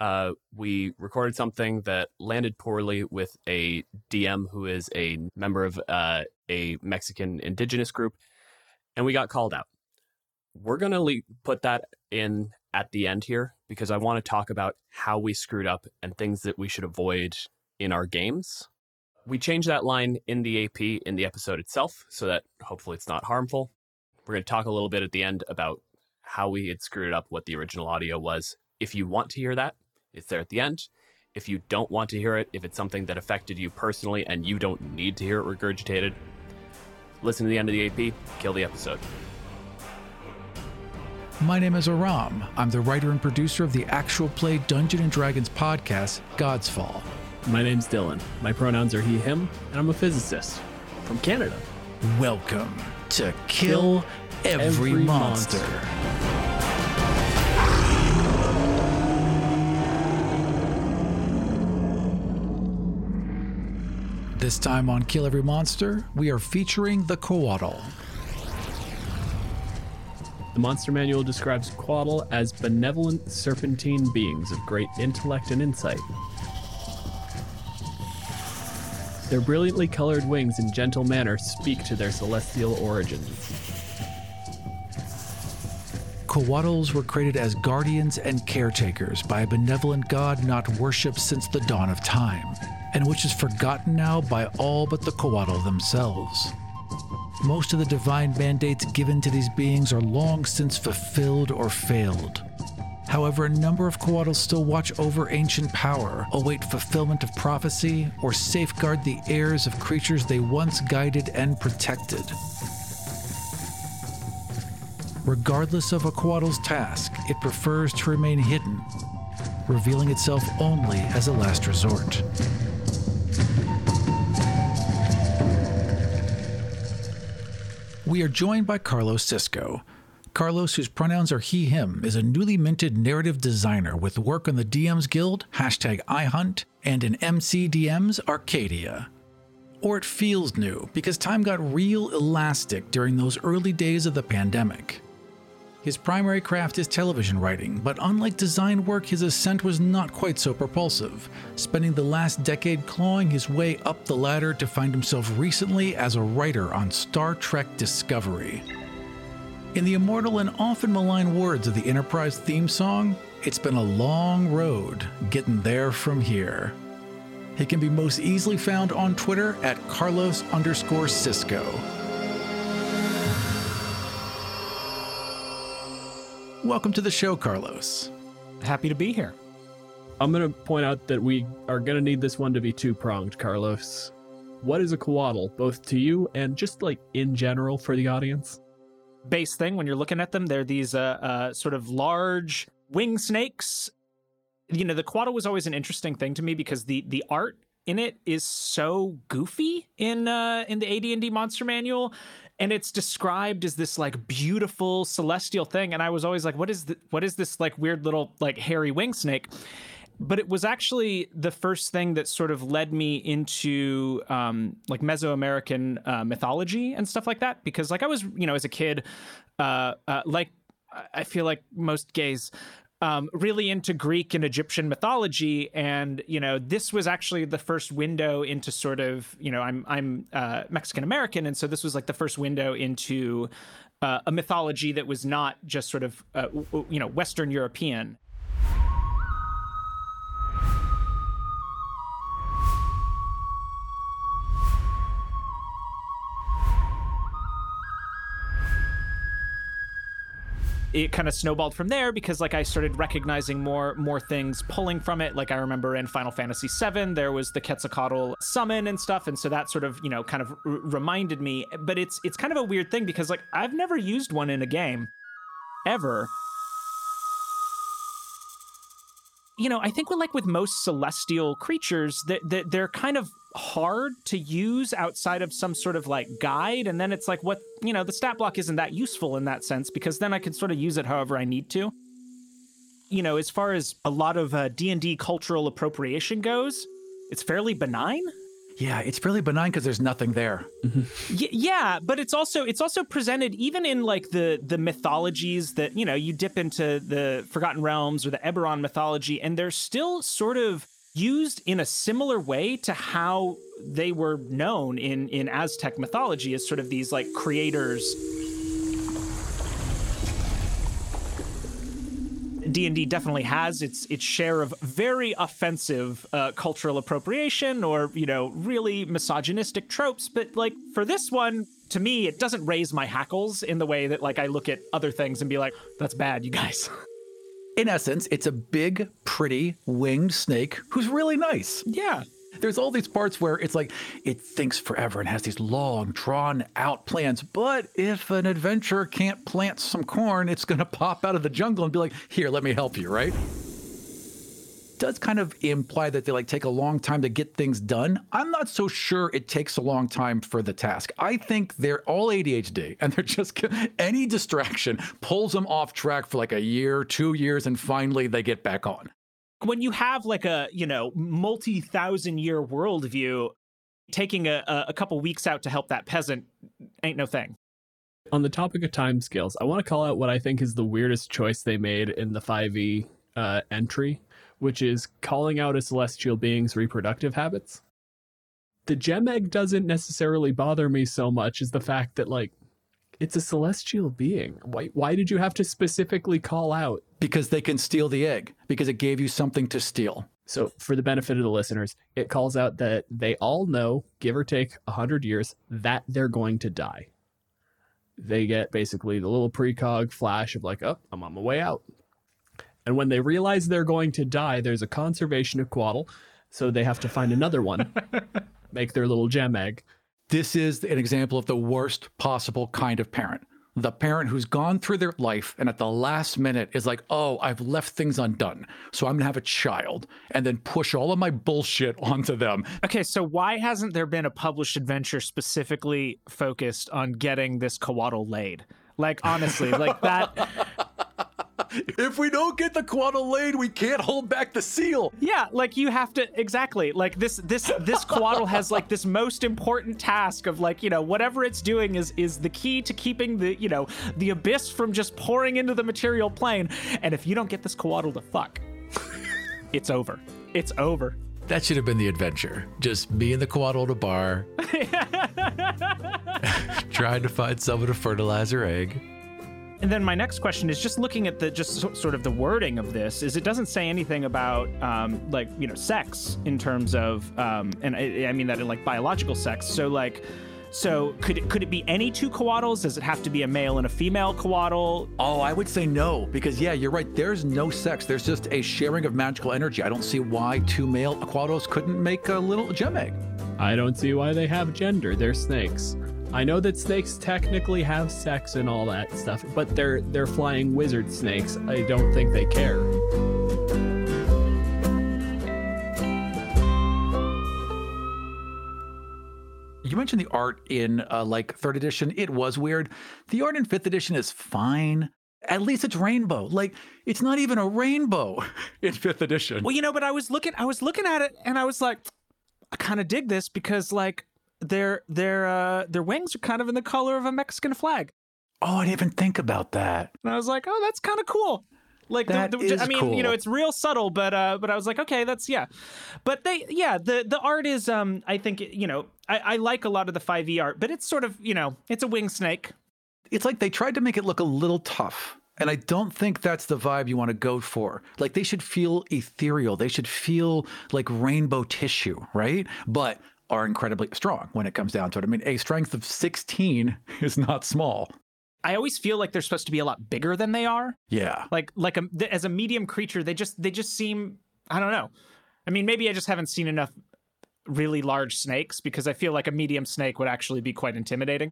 Uh, we recorded something that landed poorly with a DM who is a member of uh, a Mexican indigenous group, and we got called out. We're going to le- put that in at the end here because I want to talk about how we screwed up and things that we should avoid in our games. We changed that line in the AP in the episode itself so that hopefully it's not harmful. We're going to talk a little bit at the end about how we had screwed up what the original audio was. If you want to hear that, it's there at the end. If you don't want to hear it, if it's something that affected you personally and you don't need to hear it regurgitated, listen to the end of the AP, kill the episode. My name is Aram. I'm the writer and producer of the actual play Dungeon and Dragons podcast, God's Fall. My name's Dylan. My pronouns are he, him, and I'm a physicist from Canada. Welcome to Kill, Every, Every monster. Monster. This time on Kill Every Monster, we are featuring the Coatl. The Monster Manual describes Coatl as benevolent serpentine beings of great intellect and insight. Their brilliantly colored wings and gentle manner speak to their celestial origins. Coatls were created as guardians and caretakers by a benevolent god not worshipped since the dawn of time, and which is forgotten now by all but the Coatl themselves. Most of the divine mandates given to these beings are long since fulfilled or failed. However, a number of Coatls still watch over ancient power, await fulfillment of prophecy, or safeguard the heirs of creatures they once guided and protected. Regardless of a Coatl's task, it prefers to remain hidden, revealing itself only as a last resort. We are joined by Carlos Cisco. Carlos, whose pronouns are he, him, is a newly minted narrative designer with work on the DMs Guild, hashtag iHunt, and in MCDM's Arcadia. Or it feels new because time got real elastic during those early days of the pandemic. His primary craft is television writing, but unlike design work, his ascent was not quite so propulsive, spending the last decade clawing his way up the ladder to find himself recently as a writer on Star Trek Discovery. In the immortal and often maligned words of the Enterprise theme song, it's been a long road getting there from here. He can be most easily found on Twitter at Carlos underscore Cisco. Welcome to the show, Carlos. Happy to be here. I'm going to point out that we are going to need this one to be two pronged, Carlos. What is a coatl, both to you and just like in general for the audience? Base thing when you're looking at them, they're these uh, uh, sort of large wing snakes. You know, the coatl was always an interesting thing to me because the the art in it is so goofy in uh, in the AD&D Monster Manual, and it's described as this like beautiful celestial thing. And I was always like, what is the, what is this like weird little like hairy wing snake? but it was actually the first thing that sort of led me into um, like Mesoamerican uh, mythology and stuff like that. Because like I was, you know, as a kid, uh, uh, like I feel like most gays. Um, really into Greek and Egyptian mythology, and you know this was actually the first window into sort of you know I'm I'm uh, Mexican American, and so this was like the first window into uh, a mythology that was not just sort of uh, you know Western European. It kind of snowballed from there because like I started recognizing more more things pulling from it. Like I remember in Final Fantasy VII, there was the Quetzalcoatl summon and stuff, and so that sort of you know kind of r- reminded me. But it's it's kind of a weird thing because like I've never used one in a game ever. You know, I think with like with most celestial creatures, that that they're kind of hard to use outside of some sort of like guide and then it's like what you know the stat block isn't that useful in that sense because then i can sort of use it however i need to. You know as far as a lot of uh, d&d cultural appropriation goes it's fairly benign yeah it's really benign because there's nothing there mm-hmm. y- yeah but it's also it's also presented even in like the the mythologies that you know you dip into the forgotten realms or the eberron mythology and they're still sort of used in a similar way to how they were known in in Aztec mythology as sort of these like creators. D&D definitely has its its share of very offensive uh, cultural appropriation or you know really misogynistic tropes but like for this one to me it doesn't raise my hackles in the way that like I look at other things and be like that's bad you guys in essence, it's a big, pretty winged snake who's really nice. Yeah. There's all these parts where it's like it thinks forever and has these long, drawn out plans. But if an adventurer can't plant some corn, it's going to pop out of the jungle and be like, here, let me help you, right? does kind of imply that they like take a long time to get things done. I'm not so sure it takes a long time for the task. I think they're all ADHD and they're just any distraction pulls them off track for like a year, 2 years and finally they get back on. When you have like a, you know, multi-thousand year worldview, taking a, a couple weeks out to help that peasant ain't no thing. On the topic of timescales, I want to call out what I think is the weirdest choice they made in the 5e uh, entry which is calling out a celestial being's reproductive habits. The gem egg doesn't necessarily bother me so much as the fact that, like, it's a celestial being. Why, why did you have to specifically call out? Because they can steal the egg, because it gave you something to steal. So, for the benefit of the listeners, it calls out that they all know, give or take 100 years, that they're going to die. They get basically the little precog flash of, like, oh, I'm on my way out. And when they realize they're going to die, there's a conservation of Coatl, so they have to find another one, make their little gem egg. This is an example of the worst possible kind of parent. The parent who's gone through their life and at the last minute is like, oh, I've left things undone. So I'm going to have a child and then push all of my bullshit onto them. Okay, so why hasn't there been a published adventure specifically focused on getting this Coatl laid? Like, honestly, like that. if we don't get the Coatl laid, we can't hold back the seal. Yeah, like you have to exactly like this this this Coatl has like this most important task of like, you know, whatever it's doing is is the key to keeping the, you know, the abyss from just pouring into the material plane. And if you don't get this Coatl to fuck, it's over. It's over. That should have been the adventure. Just me and the Coatl to bar, trying to find someone to fertilize her egg. And then my next question is just looking at the just so, sort of the wording of this is it doesn't say anything about um, like you know sex in terms of um, and I, I mean that in like biological sex. So like So could it could it be any two coatls? Does it have to be a male and a female coatl? Oh, I would say no, because yeah, you're right. There's no sex. There's just a sharing of magical energy. I don't see why two male aquatos couldn't make a little gem egg. I don't see why they have gender. They're snakes. I know that snakes technically have sex and all that stuff, but they're they're flying wizard snakes. I don't think they care. You mentioned the art in uh, like third edition. It was weird. The art in fifth edition is fine. At least it's rainbow. Like it's not even a rainbow in fifth edition. Well, you know, but I was looking I was looking at it and I was like, I kind of dig this because like their their uh their wings are kind of in the color of a Mexican flag. Oh, I didn't even think about that. And I was like, oh, that's kind of cool. Like That the, the, I mean, you know, it's real subtle, but uh, but I was like, okay, that's yeah. But they, yeah, the the art is, um, I think, you know, I, I like a lot of the five E art, but it's sort of, you know, it's a wing snake. It's like they tried to make it look a little tough. And I don't think that's the vibe you want to go for. Like they should feel ethereal. They should feel like rainbow tissue, right? But are incredibly strong when it comes down to it. I mean, a strength of 16 is not small. I always feel like they're supposed to be a lot bigger than they are. Yeah. Like like a, th- as a medium creature, they just they just seem I don't know. I mean, maybe I just haven't seen enough really large snakes because I feel like a medium snake would actually be quite intimidating.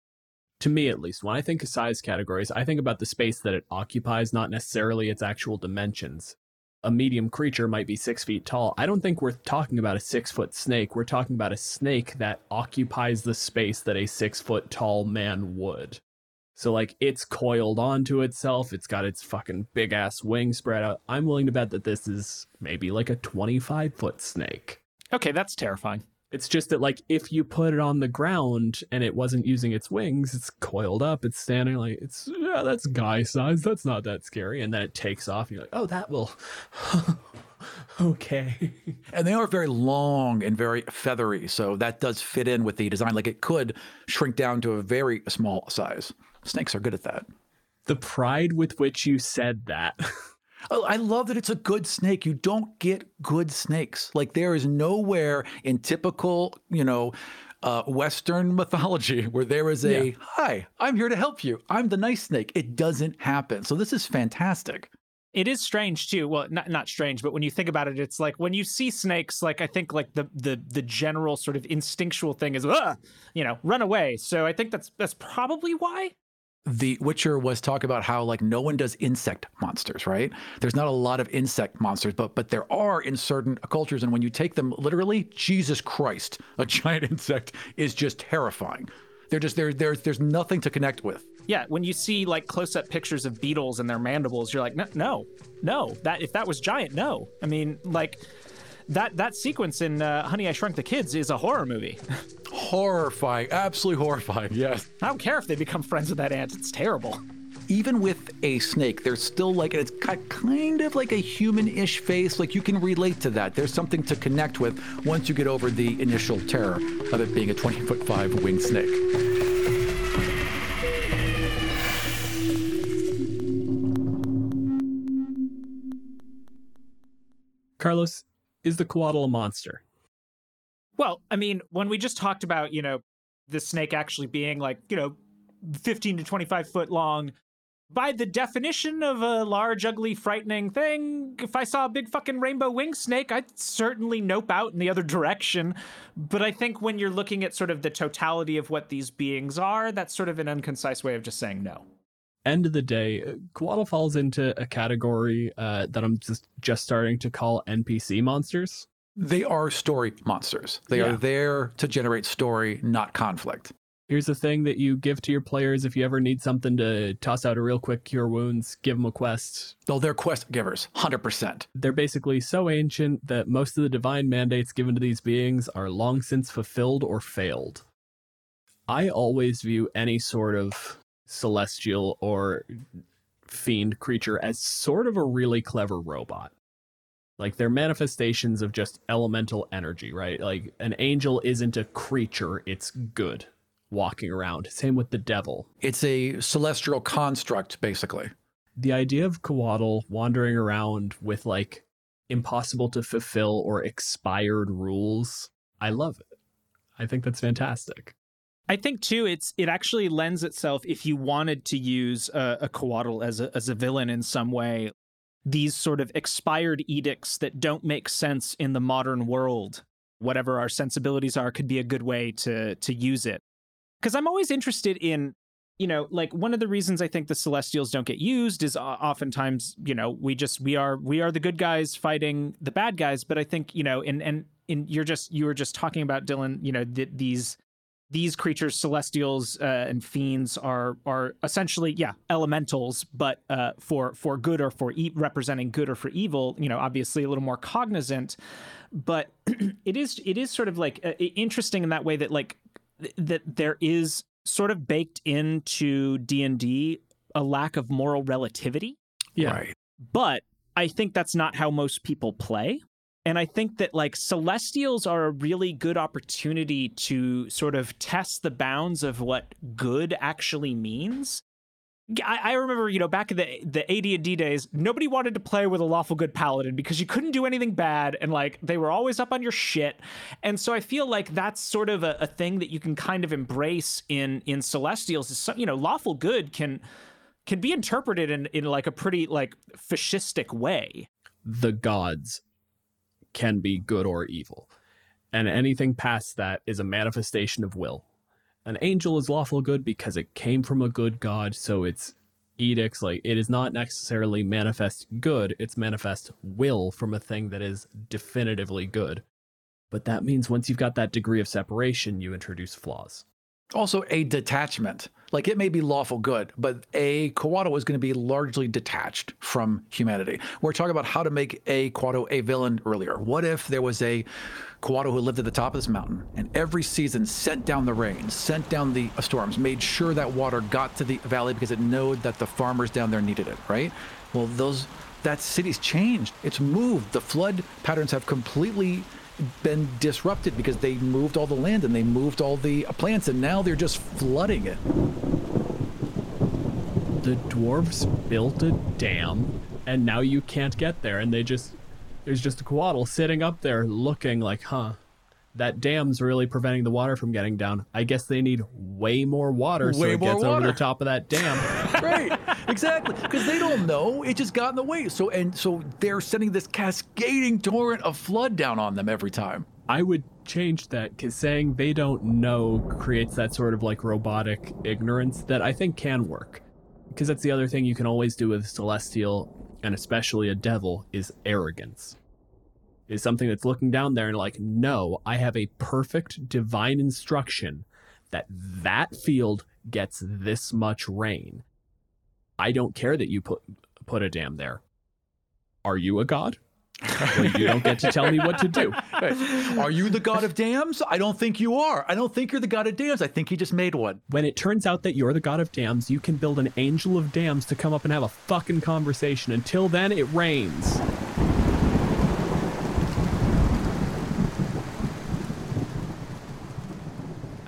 To me, at least, when I think of size categories, I think about the space that it occupies, not necessarily its actual dimensions. A medium creature might be six feet tall. I don't think we're talking about a six foot snake. We're talking about a snake that occupies the space that a six foot tall man would. So, like, it's coiled onto itself. It's got its fucking big ass wings spread out. I'm willing to bet that this is maybe like a 25 foot snake. Okay, that's terrifying. It's just that, like, if you put it on the ground and it wasn't using its wings, it's coiled up, it's standing like, it's, yeah, that's guy size. That's not that scary. And then it takes off, and you're like, oh, that will. okay. And they are very long and very feathery. So that does fit in with the design. Like it could shrink down to a very small size. Snakes are good at that. The pride with which you said that. Oh, I love that it's a good snake. You don't get good snakes. Like there is nowhere in typical, you know, uh, Western mythology where there is a Yeah. hi, I'm here to help you. I'm the nice snake. It doesn't happen. So this is fantastic. It is strange too. Well, not not strange, but when you think about it, it's like when you see snakes. Like I think like the the the general sort of instinctual thing is, you know, run away. So I think that's that's probably why. The Witcher was talking about how like no one does insect monsters, right? There's not a lot of insect monsters, but but there are in certain cultures, and when you take them literally, Jesus Christ, a giant insect is just terrifying. They're just there. There's there's nothing to connect with. Yeah, when you see like close up pictures of beetles and their mandibles, you're like, no, no, no. That if that was giant, no. I mean, like that that sequence in uh, Honey I Shrunk the Kids is a horror movie. Horrifying, absolutely horrifying. Yes. I don't care if they become friends with that ant; it's terrible. even with a snake, there's still like it's got kind of like a human-ish face. Like you can relate to that. There's something to connect with once you get over the initial terror of it being a 20 foot five winged snake. Carlos, is the Coatl a monster? Well, I mean, when we just talked about, you know, the snake actually being like, you know, 15 to 25 foot long, by the definition of a large, ugly, frightening thing, if I saw a big fucking rainbow wing snake, I'd certainly nope out in the other direction. But I think when you're looking at sort of the totality of what these beings are, that's sort of an unconcise way of just saying no. End of the day, Coatl falls into a category uh, that I'm just just starting to call NPC monsters. They are story monsters. They Yeah. are there to generate story, not conflict. Here's the thing that you give to your players if you ever need something to toss out a real quick cure wounds, give them a quest. Though they're quest givers, 100%. They're basically so ancient that most of the divine mandates given to these beings are long since fulfilled or failed. I always view any sort of celestial or fiend creature as sort of a really clever robot. Like they're manifestations of just elemental energy, right? Like an angel isn't a creature, it's good walking around. Same with the devil. It's a celestial construct, basically. the idea of Coatl wandering around with like impossible to fulfill or expired rules, I love it. I think that's fantastic. I think too, it's it actually lends itself if you wanted to use a, a as a as a villain in some way. These sort of expired edicts that don't make sense in the modern world, whatever our sensibilities are, could be a good way to to use it. Because I'm always interested in, you know, like one of the reasons I think the Celestials don't get used is oftentimes, you know, we just we are we are the good guys fighting the bad guys. But I think you know, and and you're just you were just talking about Dylan, you know, th- these these creatures, celestials uh, and fiends, are are essentially yeah elementals, but uh, for for good or for e- representing good or for evil. You know, obviously a little more cognizant, but it is it is sort of like uh, interesting in that way that like th- that there is sort of baked into D and D a lack of moral relativity. Yeah. Right. But I think that's not how most people play. And I think that like Celestials are a really good opportunity to sort of test the bounds of what good actually means. I, I remember, you know, back in the the AD&D days, nobody wanted to play with a lawful good paladin because you couldn't do anything bad, and like they were always up on your shit. And so I feel like that's sort of a, a thing that you can kind of embrace in in Celestials. Is you know, lawful good can can be interpreted in in like a pretty like fascistic way. The gods can be good or evil. And anything past that is a manifestation of will. An angel is lawful good because it came from a good god, so it's edicts like it is not necessarily manifest good, it's manifest will from a thing that is definitively good. But that means once you've got that degree of separation, you introduce flaws also a detachment. Like it may be lawful good, but a Coatl is going to be largely detached from humanity. We're talking about how to make a Coatl a villain earlier. What if there was a Coatl who lived at the top of this mountain and every season sent down the rains, sent down the storms, made sure that water got to the valley because it knew that the farmers down there needed it, right? Well, those that city's changed. It's moved. The flood patterns have completely been disrupted because they moved all the land and they moved all the plants and now they're just flooding it. The dwarves built a dam and now you can't get there and they just there's just a Coatl sitting up there looking like, huh, that dam's really preventing the water from getting down. I guess they need way more water way so it gets water. over the top of that dam. right, exactly. Because they don't know. It just got in the way. So and so they're sending this cascading torrent of flood down on them every time. I would change that because saying they don't know creates that sort of like robotic ignorance that I think can work. Because that's the other thing you can always do with Celestial and especially a devil is arrogance is something that's looking down there and like, no, I have a perfect divine instruction that that field gets this much rain. I don't care that you put put a dam there. Are you a god? well, you don't get to tell me what to do. Are you the god of dams? I don't think you are. I don't think you're the god of dams. I think he just made one. When it turns out that you're the god of dams, you can build an angel of dams to come up and have a fucking conversation. Until then, it rains.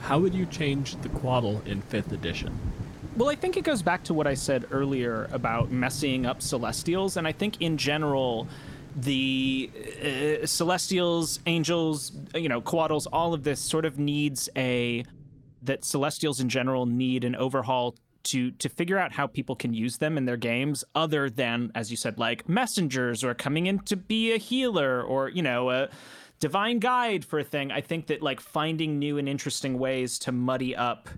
How would you change the Coatl in 5th edition? Well, I think it goes back to what I said earlier about messing up Celestials, and I think in general, the uh, Celestials, Angels, you know, Coatls, all of this sort of needs a that Celestials in general need an overhaul to to figure out how people can use them in their games other than as you said like messengers or coming in to be a healer or you know a divine guide for a thing. I think that like finding new and interesting ways to muddy up.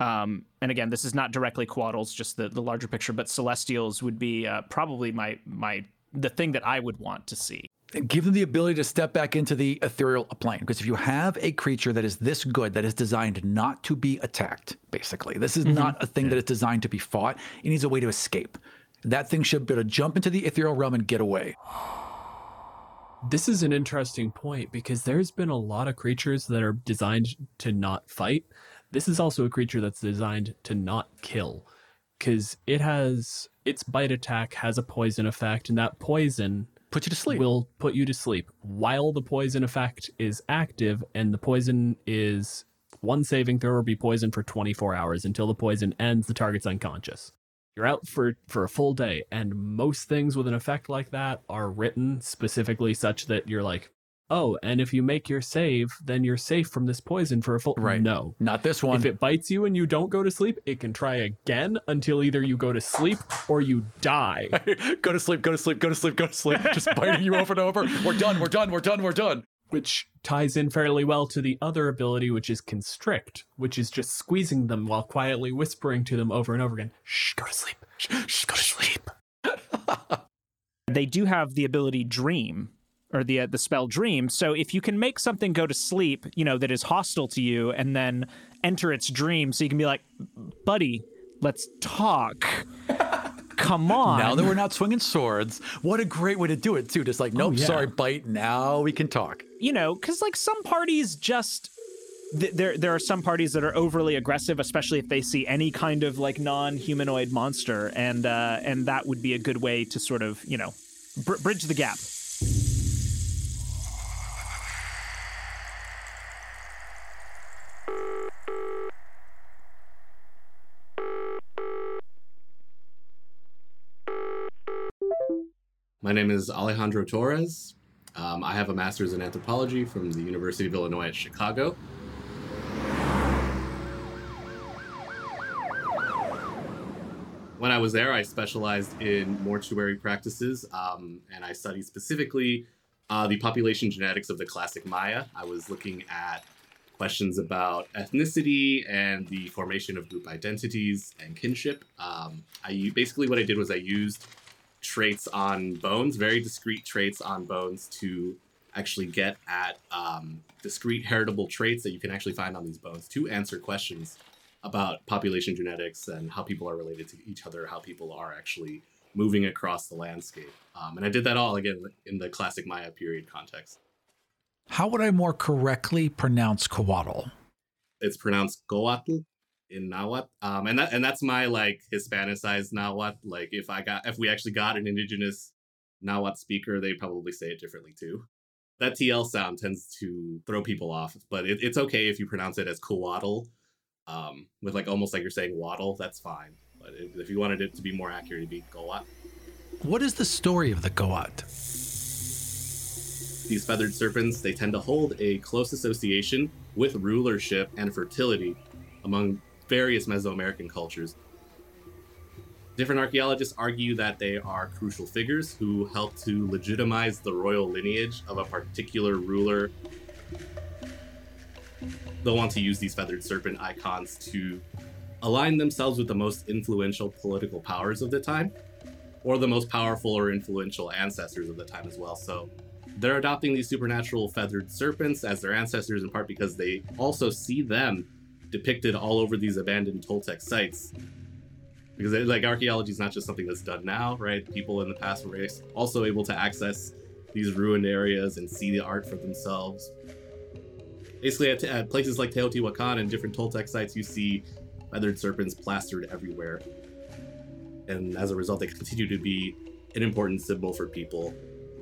Um, and again, this is not directly Coatls, just the, the larger picture, but Celestials would be uh, probably my my the thing that I would want to see. Give them the ability to step back into the ethereal plane. Because if you have a creature that is this good, that is designed not to be attacked, basically, this is mm-hmm. not a thing that is designed to be fought. It needs a way to escape. That thing should be able to jump into the ethereal realm and get away. This is an interesting point because there's been a lot of creatures that are designed to not fight. This is also a creature that's designed to not kill because it has its bite attack has a poison effect, and that poison put you to sleep. Will put you to sleep while the poison effect is active, and the poison is one saving throw or be poisoned for 24 hours until the poison ends. The target's unconscious you're out for for a full day and most things with an effect like that are written specifically such that you're like oh, and if you make your save, then you're safe from this poison for a full. Right. No. Not this one. If it bites you and you don't go to sleep, it can try again until either you go to sleep or you die. go to sleep, go to sleep, go to sleep, go to sleep. Just biting you over and over. We're done, we're done, we're done, we're done. Which ties in fairly well to the other ability, which is constrict, which is just squeezing them while quietly whispering to them over and over again, shh, go to sleep, shh, shh go to sleep. They do have the ability dream or the uh, the spell dream. So if you can make something go to sleep, you know, that is hostile to you and then enter its dream so you can be like, "Buddy, let's talk." Come on. Now that we're not swinging swords, what a great way to do it, too. Just like, nope, yeah. sorry, bite. Now we can talk. You know, because like some parties just th- there there are some parties that are overly aggressive, especially if they see any kind of like non-humanoid monster, and uh, and that would be a good way to sort of you know br- bridge the gap. My name is Alejandro Torres. Um, I have a master's in anthropology from the University of Illinois at Chicago. When I was there, I specialized in mortuary practices, um, and I studied specifically uh, the population genetics of the classic Maya. I was looking at questions about ethnicity and the formation of group identities and kinship. Um, I basically what I did was I used traits on bones, very discrete traits on bones, to actually get at um, discrete heritable traits that you can actually find on these bones to answer questions about population genetics and how people are related to each other, how people are actually moving across the landscape. Um, and I did that all again in the classic Maya period context. How would I more correctly pronounce Coatl? It's pronounced Coatl in Nahuatl, um, and that and that's my like Hispanicized Nahuatl. Like if I got if we actually got an indigenous Nahuatl speaker, they probably say it differently too. That TL sound tends to throw people off, but it, it's okay if you pronounce it as Coatl, um, with like almost like you're saying waddle. That's fine. But if, if you wanted it to be more accurate, it'd be Coatl. What is the story of the Coatl? These feathered serpents, they tend to hold a close association with rulership and fertility among various Mesoamerican cultures. Different archaeologists argue that they are crucial figures who help to legitimize the royal lineage of a particular ruler. They'll want to use these feathered serpent icons to align themselves with the most influential political powers of the time, or the most powerful or influential ancestors of the time as well. So they're adopting these supernatural feathered serpents as their ancestors in part because they also see them depicted all over these abandoned Toltec sites. Because like archaeology is not just something that's done now, right? People in the past were also able to access these ruined areas and see the art for themselves. Basically, at, at places like Teotihuacan and different Toltec sites, you see feathered serpents plastered everywhere. And as a result, they continue to be an important symbol for people.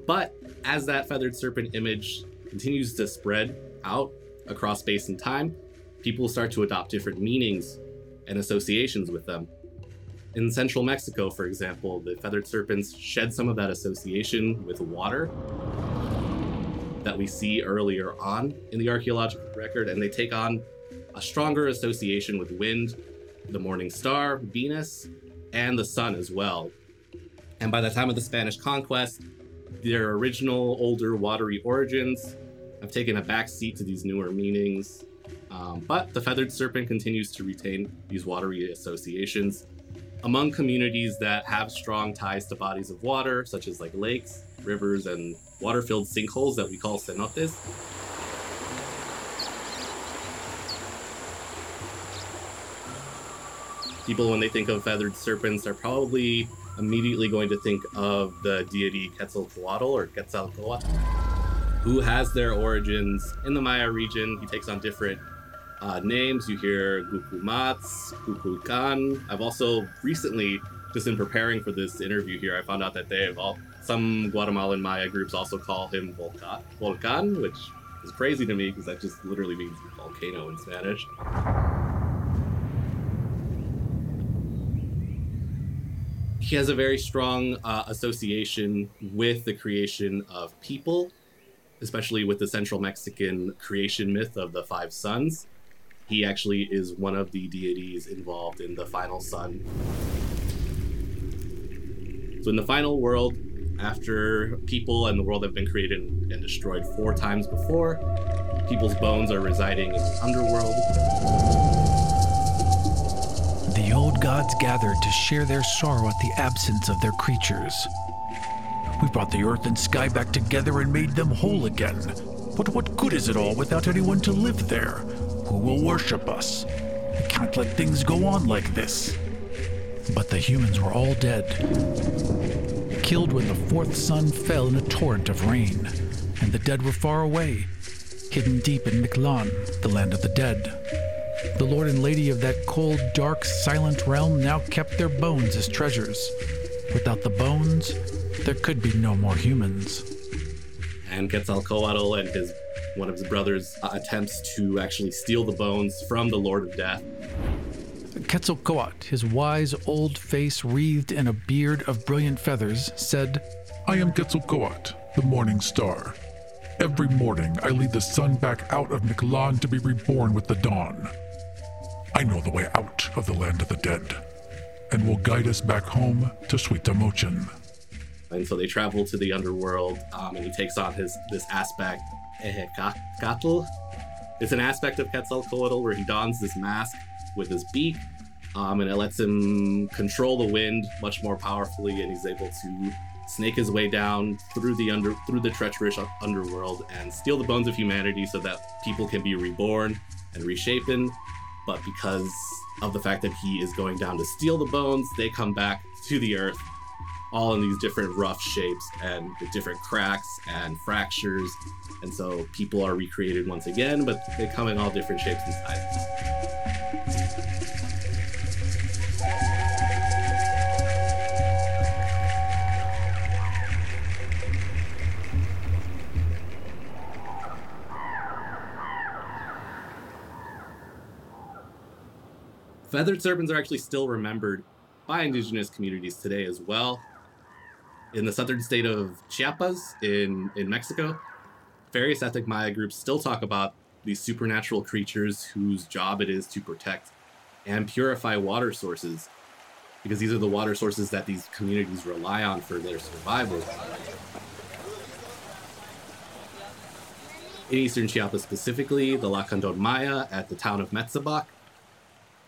But as that feathered serpent image continues to spread out across space and time, people start to adopt different meanings and associations with them. In central Mexico, for example, the feathered serpents shed some of that association with water that we see earlier on in the archaeological record, and they take on a stronger association with wind, the morning star, Venus, and the sun as well. And by the time of the Spanish conquest, their original, older, watery origins have taken a back seat to these newer meanings. Um, but the feathered serpent continues to retain these watery associations among communities that have strong ties to bodies of water, such as like lakes, rivers, and water-filled sinkholes that we call cenotes. People, when they think of feathered serpents, are probably immediately going to think of the deity Quetzalcoatl or Quetzalcoatl, who has their origins in the Maya region. He takes on different uh, names. You hear Gukumatz, Kukulkan. I've also recently, just in preparing for this interview here, I found out that they have all some Guatemalan Maya groups also call him Volcan, Volcan which is crazy to me because that just literally means volcano in Spanish. He has a very strong uh, association with the creation of people especially with the central Mexican creation myth of the five suns. He actually is one of the deities involved in the final sun. So, in the final world, after people and the world have been created and destroyed four times before, people's bones are residing in the underworld. The old gods gathered to share their sorrow at the absence of their creatures. We brought the earth and sky back together and made them whole again. But what good is it all without anyone to live there? Who will worship us? We can't let things go on like this. But the humans were all dead. Killed when the fourth sun fell in a torrent of rain, and the dead were far away, hidden deep in Mictlan, the land of the dead. The lord and lady of that cold, dark, silent realm now kept their bones as treasures. Without the bones, there could be no more humans. And Quetzalcoatl and his one of his brothers uh, attempts to actually steal the bones from the Lord of Death. Quetzalcoatl, his wise old face wreathed in a beard of brilliant feathers, said, I am Quetzalcoatl, the morning star. Every morning I lead the sun back out of Mictlan to be reborn with the dawn. I know the way out of the land of the dead, and will guide us back home to Sweet Suitamochin. And so they travel to the underworld, um, and he takes on his this aspect, Ehecatl. It's an aspect of Quetzalcoatl where he dons this mask with his beak, um, and it lets him control the wind much more powerfully, and he's able to snake his way down through the under through the treacherous underworld and steal the bones of humanity so that people can be reborn and reshapen. But because of the fact that he is going down to steal the bones, they come back to the earth, all in these different rough shapes and with different cracks and fractures. And so people are recreated once again, but they come in all different shapes and sizes. Feathered serpents are actually still remembered by indigenous communities today as well. In the southern state of Chiapas in, in Mexico, various ethnic Maya groups still talk about these supernatural creatures whose job it is to protect and purify water sources because these are the water sources that these communities rely on for their survival. In eastern Chiapas specifically, the Lacandon Maya at the town of Metzabok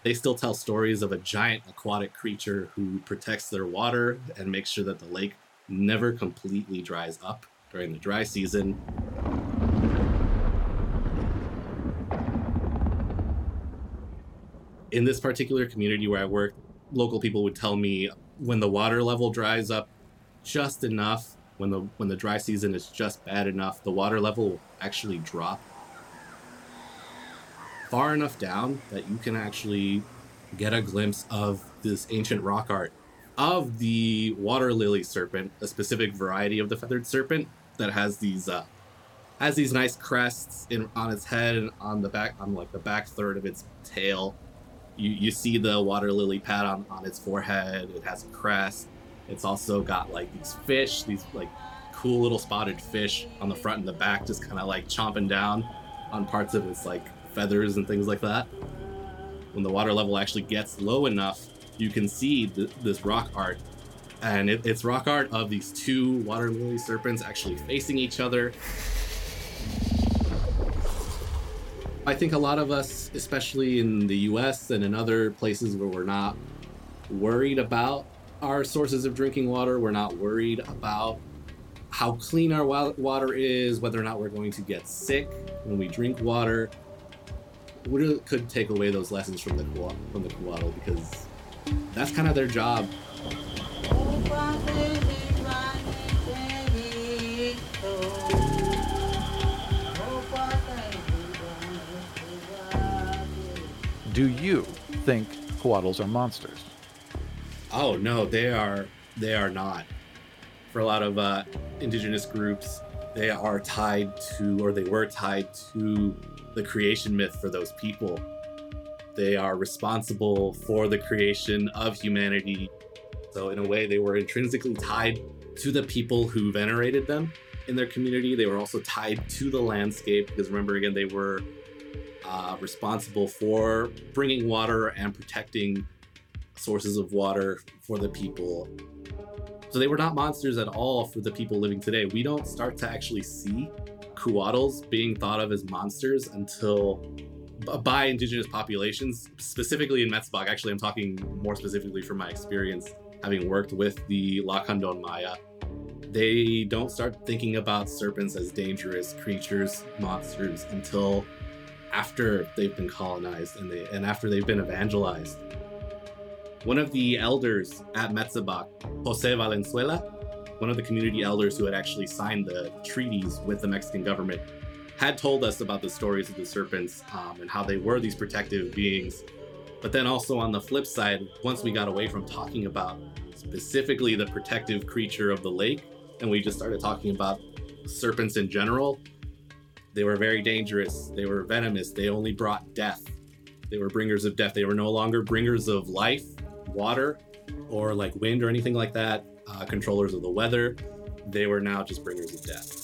they still tell stories of a giant aquatic creature who protects their water and makes sure that the lake never completely dries up during the dry season. In this particular community where I work, local people would tell me when the water level dries up just enough, when the when the dry season is just bad enough, the water level will actually drop far enough down that you can actually get a glimpse of this ancient rock art of the water lily serpent, a specific variety of the feathered serpent that has these uh, has these nice crests in on its head and on the back on like the back third of its tail. You you see the water lily pad on, on its forehead. It has a crest. It's also got like these fish, these like cool little spotted fish on the front and the back, just kind of like chomping down on parts of its like feathers and things like that. When the water level actually gets low enough, you can see th- this rock art. And it, it's rock art of these two water lily serpents actually facing each other. I think a lot of us, especially in the US and in other places where we're not worried about our sources of drinking water, we're not worried about how clean our wa- water is, whether or not we're going to get sick when we drink water. We could take away those lessons from the from the Kuatl because that's kind of their job. Do you think Coatls are monsters? Oh no, they are they are not. For a lot of uh, indigenous groups, they are tied to, or they were tied to, the creation myth for those people. They are responsible for the creation of humanity. So in a way, they were intrinsically tied to the people who venerated them. in their community. They were also tied to the landscape because remember, again, they were uh, responsible for bringing water and protecting sources of water for the people. So they were not monsters at all for the people living today. We don't start to actually see Kuatls being thought of as monsters until Uh, by indigenous populations, specifically in Metzabok. Actually, I'm talking more specifically from my experience having worked with the Lacandon Maya. They don't start thinking about serpents as dangerous creatures, monsters, until after they've been colonized and they and after they've been evangelized. One of the elders at Metzabok, Jose Valenzuela, one of the community elders who had actually signed the treaties with the Mexican government, had told us about the stories of the serpents um, and how they were these protective beings. But then also on the flip side, once we got away from talking about specifically the protective creature of the lake, and we just started talking about serpents in general, they were very dangerous. They were venomous. They only brought death. They were bringers of death. They were no longer bringers of life, water, or like wind or anything like that, uh, controllers of the weather. They were now just bringers of death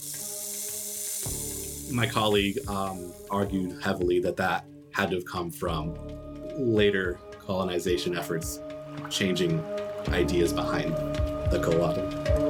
my colleague um, argued heavily that that had to have come from later colonization efforts changing ideas behind the Coatl.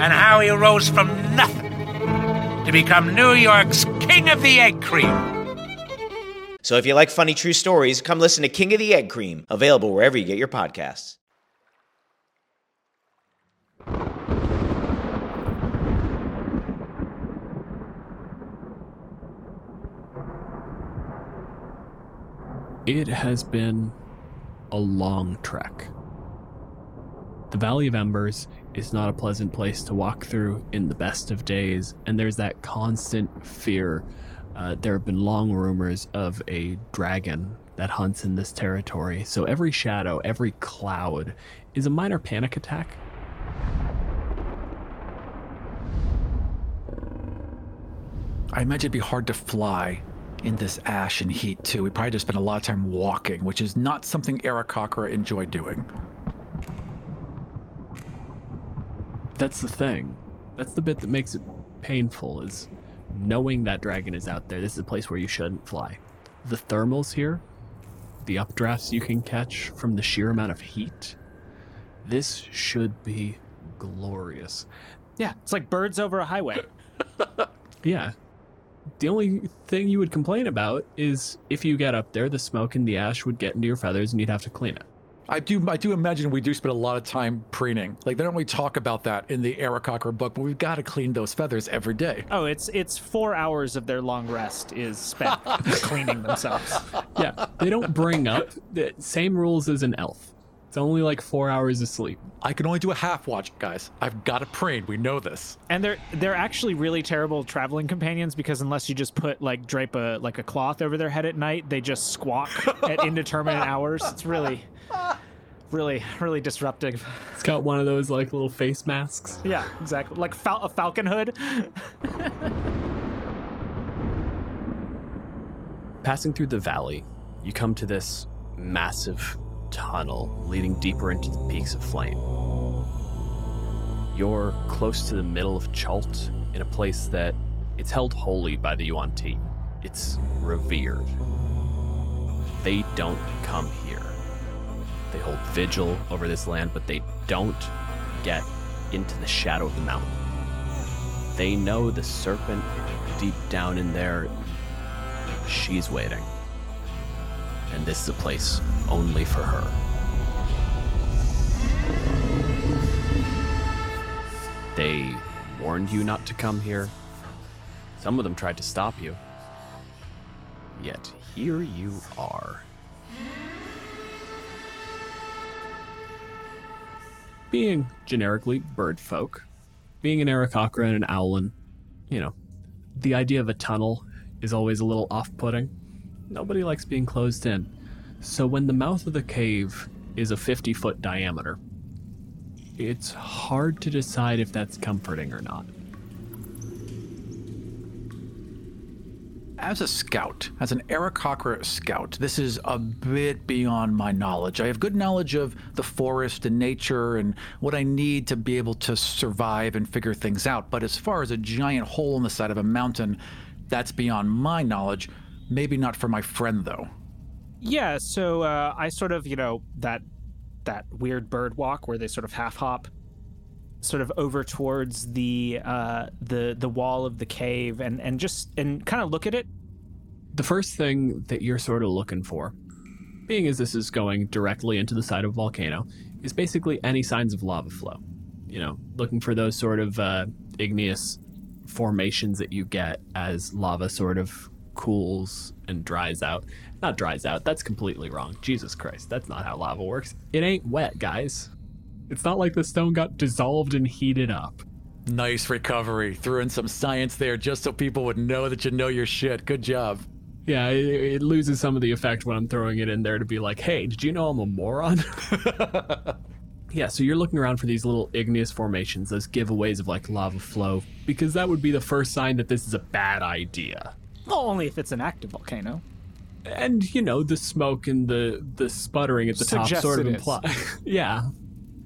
and how he rose from nothing to become New York's King of the Egg Cream. So if you like funny true stories, come listen to King of the Egg Cream, available wherever you get your podcasts. It has been a long trek. The Valley of Embers is not a pleasant place to walk through in the best of days, and there's that constant fear. Uh, there have been long rumors of a dragon that hunts in this territory, so every shadow, every cloud is a minor panic attack. I imagine it'd be hard to fly in this ash and heat too. We probably just spend a lot of time walking, which is not something Aarakocra enjoyed doing. That's the thing. That's the bit that makes it painful is knowing that dragon is out there. This is a place where you shouldn't fly. The thermals here, the updrafts you can catch from the sheer amount of heat. This should be glorious. Yeah, it's like birds over a highway. Yeah. The only thing you would complain about is if you get up there, the smoke and the ash would get into your feathers and you'd have to clean it. I do I do imagine we do spend a lot of time preening. Like they don't really talk about that in the Aarakocra book, but we've got to clean those feathers every day. Oh, it's it's four hours of their long rest is spent cleaning themselves. Yeah, they don't bring up the same rules as an elf. It's only like four hours of sleep. I can only do a half watch, guys. I've got to preen. We know this. And they're they're actually really terrible traveling companions because unless you just put like drape a like a cloth over their head at night, they just squawk at indeterminate hours. It's really really really disruptive. It's got one of those like little face masks. Yeah, exactly. Like fal- a falcon hood. Passing through the valley, you come to this massive tunnel leading deeper into the peaks of flame. You're close to the middle of Chult in a place that it's held holy by the Yuan Ti. It's revered. they don't come here. They hold vigil over this land, but they don't get into the shadow of the mountain. They know the serpent deep down in there, she's waiting. And this is a place only for her. They warned you not to come here. Some of them tried to stop you. Yet here you are. Being generically bird folk, being an Aarakocra and an Owlin, you know, the idea of a tunnel is always a little off putting. Nobody likes being closed in. So when the mouth of the cave is a 50 foot diameter, it's hard to decide if that's comforting or not. As a scout, as an Aarakocra scout, this is a bit beyond my knowledge. I have good knowledge of the forest and nature and what I need to be able to survive and figure things out. But as far as a giant hole in the side of a mountain, that's beyond my knowledge. Maybe not for my friend, though. Yeah, so uh, I sort of, you know, that that weird bird walk where they sort of half hop sort of over towards the uh, the the wall of the cave and and just and kind of look at it. The first thing that you're sort of looking for, being as this is going directly into the side of a volcano, is basically any signs of lava flow. You know, looking for those sort of uh, igneous formations that you get as lava sort of cools and dries out. Not dries out, that's completely wrong. Jesus Christ, that's not how lava works. It ain't wet, guys. It's not like the stone got dissolved and heated up. Nice recovery. Threw in some science there just so people would know that you know your shit. Good job. Yeah, it, it loses some of the effect when I'm throwing it in there to be like, hey, did you know I'm a moron? yeah, so you're looking around for these little igneous formations, those giveaways of like lava flow, because that would be the first sign that this is a bad idea. Well, only if it's an active volcano. And you know, the smoke and the the sputtering at the top sort of imply. yeah.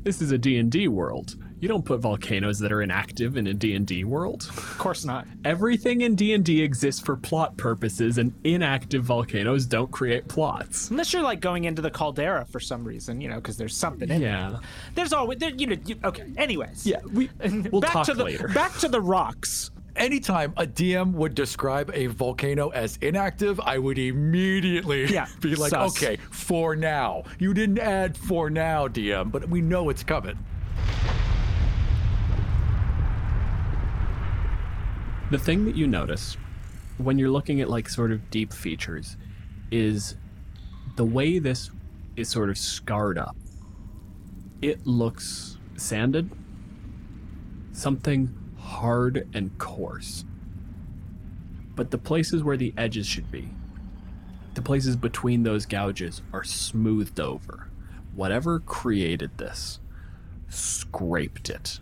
This is a D&D world. You don't put volcanoes that are inactive in a D&D world. Of course not. Everything in D&D exists for plot purposes and inactive volcanoes don't create plots. Unless you're like going into the caldera for some reason, you know, because there's something in Yeah. there. There's always there, you know. You, okay. Anyways. Yeah. We we'll back talk to the later. back to the rocks. Anytime a DM would describe a volcano as inactive, I would immediately Yeah, be like, sus. okay, for now. You didn't add for now, DM, but we know it's coming. The thing that you notice when you're looking at like sort of deep features is the way this is sort of scarred up. It looks sanded, something hard and coarse. But the places where the edges should be, the places between those gouges, are smoothed over. Whatever created this scraped it,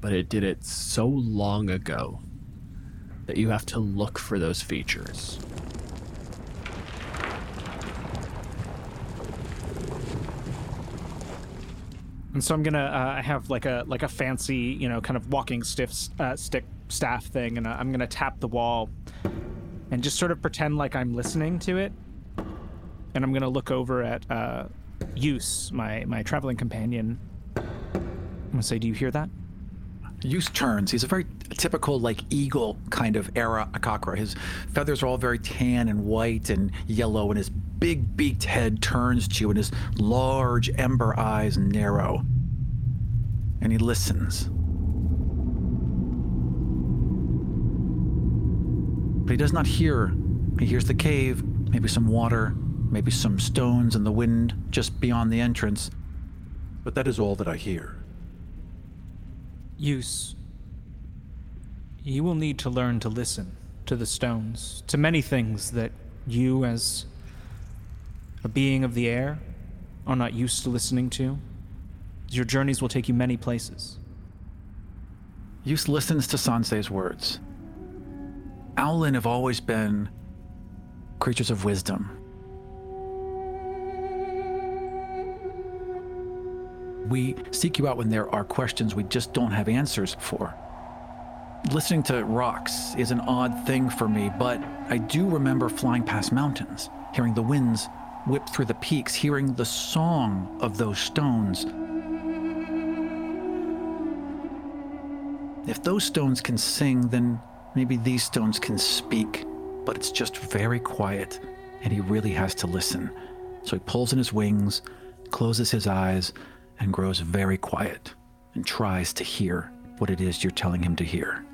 but it did it so long ago that you have to look for those features. And so I'm gonna uh, have like a like a fancy, you know, kind of walking stiff uh, stick staff thing, and uh, I'm gonna tap the wall and just sort of pretend like I'm listening to it. And I'm gonna look over at uh, Use, my my traveling companion. I'm gonna say, "Do you hear that?" Use turns. He's a very typical, like, eagle kind of Aarakocra. His feathers are all very tan and white and yellow, and his big beaked head turns to you, and his large ember eyes narrow. And he listens. But he does not hear. He hears the cave, maybe some water, maybe some stones in the wind just beyond the entrance. But that is all that I hear. Use. You will need to learn to listen to the stones, to many things that you, as a being of the air, are not used to listening to. Your journeys will take you many places. Use listens to Sansei's words. Owlin have always been creatures of wisdom. We seek you out when there are questions we just don't have answers for. Listening to rocks is an odd thing for me, but I do remember flying past mountains, hearing the winds whip through the peaks, hearing the song of those stones. If those stones can sing, then maybe these stones can speak, but it's just very quiet, and he really has to listen. So he pulls in his wings, closes his eyes, and grows very quiet and tries to hear what it is you're telling him to hear.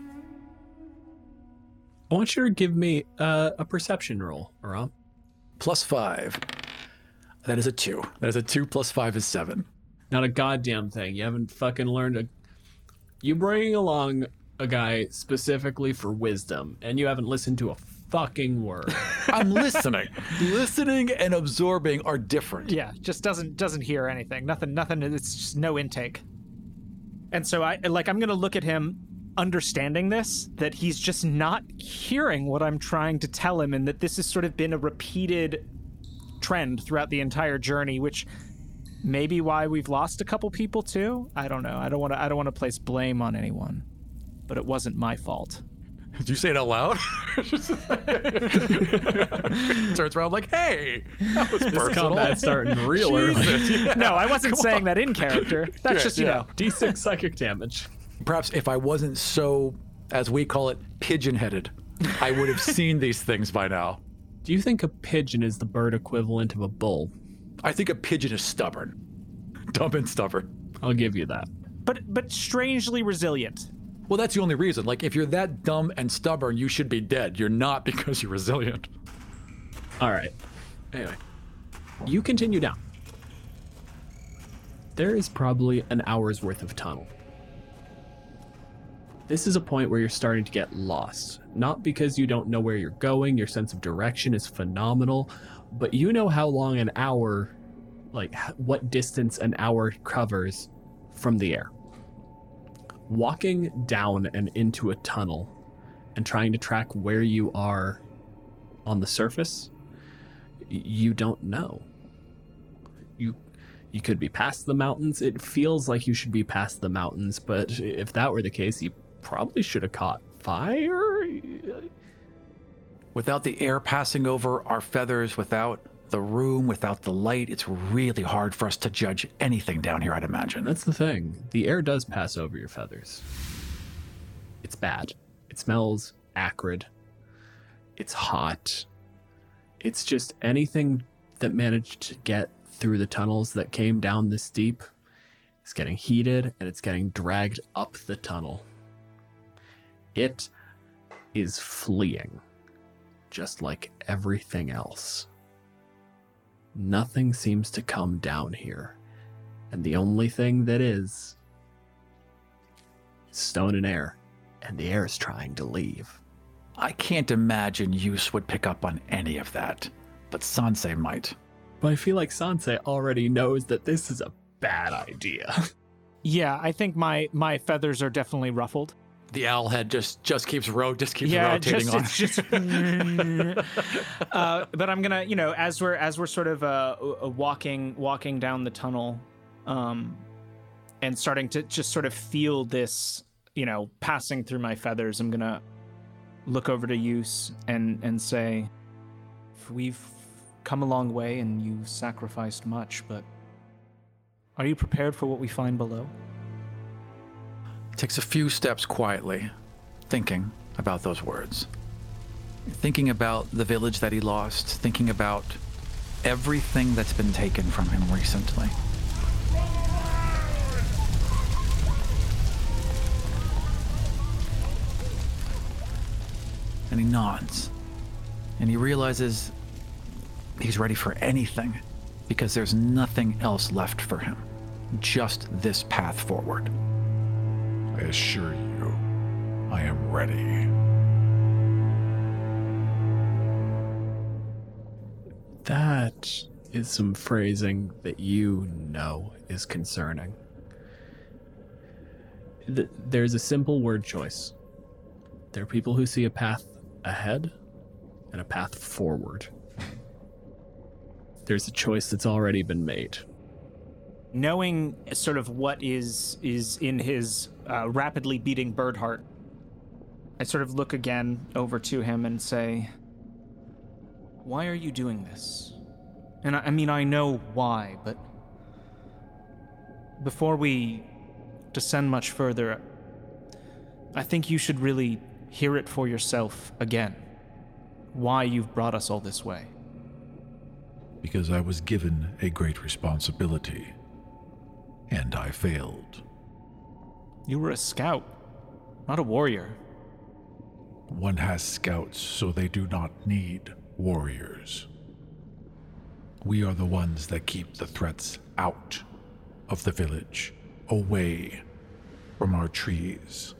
I want you to give me uh, a perception roll, Aram. Plus five. That is a two. That is a two plus five is seven. Not a goddamn thing. You haven't fucking learned a. You bringing along a guy specifically for wisdom, and you haven't listened to a fucking word. I'm listening. listening and absorbing are different. Yeah, just doesn't doesn't hear anything. Nothing. Nothing. It's just no intake. And so I like I'm gonna look at him, understanding this that he's just not hearing what I'm trying to tell him, and that this has sort of been a repeated trend throughout the entire journey, which maybe why we've lost a couple people too. I don't know. I don't want to. I don't want to place blame on anyone, but it wasn't my fault. Did you say it out loud? Turns around like, hey, that was This personal. combat's starting real early. Jesus. No, I wasn't Come saying on. that in character. That's Yeah, just you yeah. know. D6 psychic damage. Perhaps if I wasn't so, as we call it, pigeon headed, I would have seen these things by now. Do you think a pigeon is the bird equivalent of a bull? I think a pigeon is stubborn. Dumb and stubborn. I'll give you that. But but strangely resilient. Well, that's the only reason. Like, if you're that dumb and stubborn, you should be dead. You're not because you're resilient. All right. Anyway, you continue down. There is probably an hour's worth of tunnel. This is a point where you're starting to get lost. Not because you don't know where you're going, your sense of direction is phenomenal, but you know how long an hour, like what distance an hour covers from the air. Walking down and into a tunnel and trying to track where you are on the surface you don't know. You you could be past the mountains. It feels like you should be past the mountains, but if that were the case, you probably should have caught fire. Without the air passing over our feathers, without the room, without the light, it's really hard for us to judge anything down here, I'd imagine. That's the thing. The air does pass over your feathers. It's bad. It smells acrid. It's hot. It's just anything that managed to get through the tunnels that came down this deep is getting heated and it's getting dragged up the tunnel. It is fleeing, just like everything else. Nothing seems to come down here. And the only thing that is is stone and air. And the air is trying to leave. I can't imagine Use would pick up on any of that, but Sansei might. But I feel like Sansei already knows that this is a bad idea. Yeah, I think my my feathers are definitely ruffled. The owl head just just keeps ro just keeps yeah, rotating just, on. it's just. uh, but I'm gonna, you know, as we're as we're sort of uh, uh, walking walking down the tunnel, um, and starting to just sort of feel this, you know, passing through my feathers. I'm gonna look over to Use and and say, "We've come a long way, and you've sacrificed much, but are you prepared for what we find below?" Takes a few steps quietly, thinking about those words. Thinking about the village that he lost, thinking about everything that's been taken from him recently. And he nods. And he realizes he's ready for anything because there's nothing else left for him. Just this path forward. I assure you, I am ready. That is some phrasing that you know is concerning. Th- There's a simple word choice. There are people who see a path ahead and a path forward. There's a choice that's already been made. knowing sort of what is is in his uh, rapidly beating bird heart i sort of look again over to him and say why are you doing this And I, I mean, I know why, but before we descend much further, I think you should really hear it for yourself again. Why you've brought us all this way. Because I was given a great responsibility, and I failed. You were a scout, not a warrior. One has scouts, so they do not need warriors. We are the ones that keep the threats out of the village, away from our trees.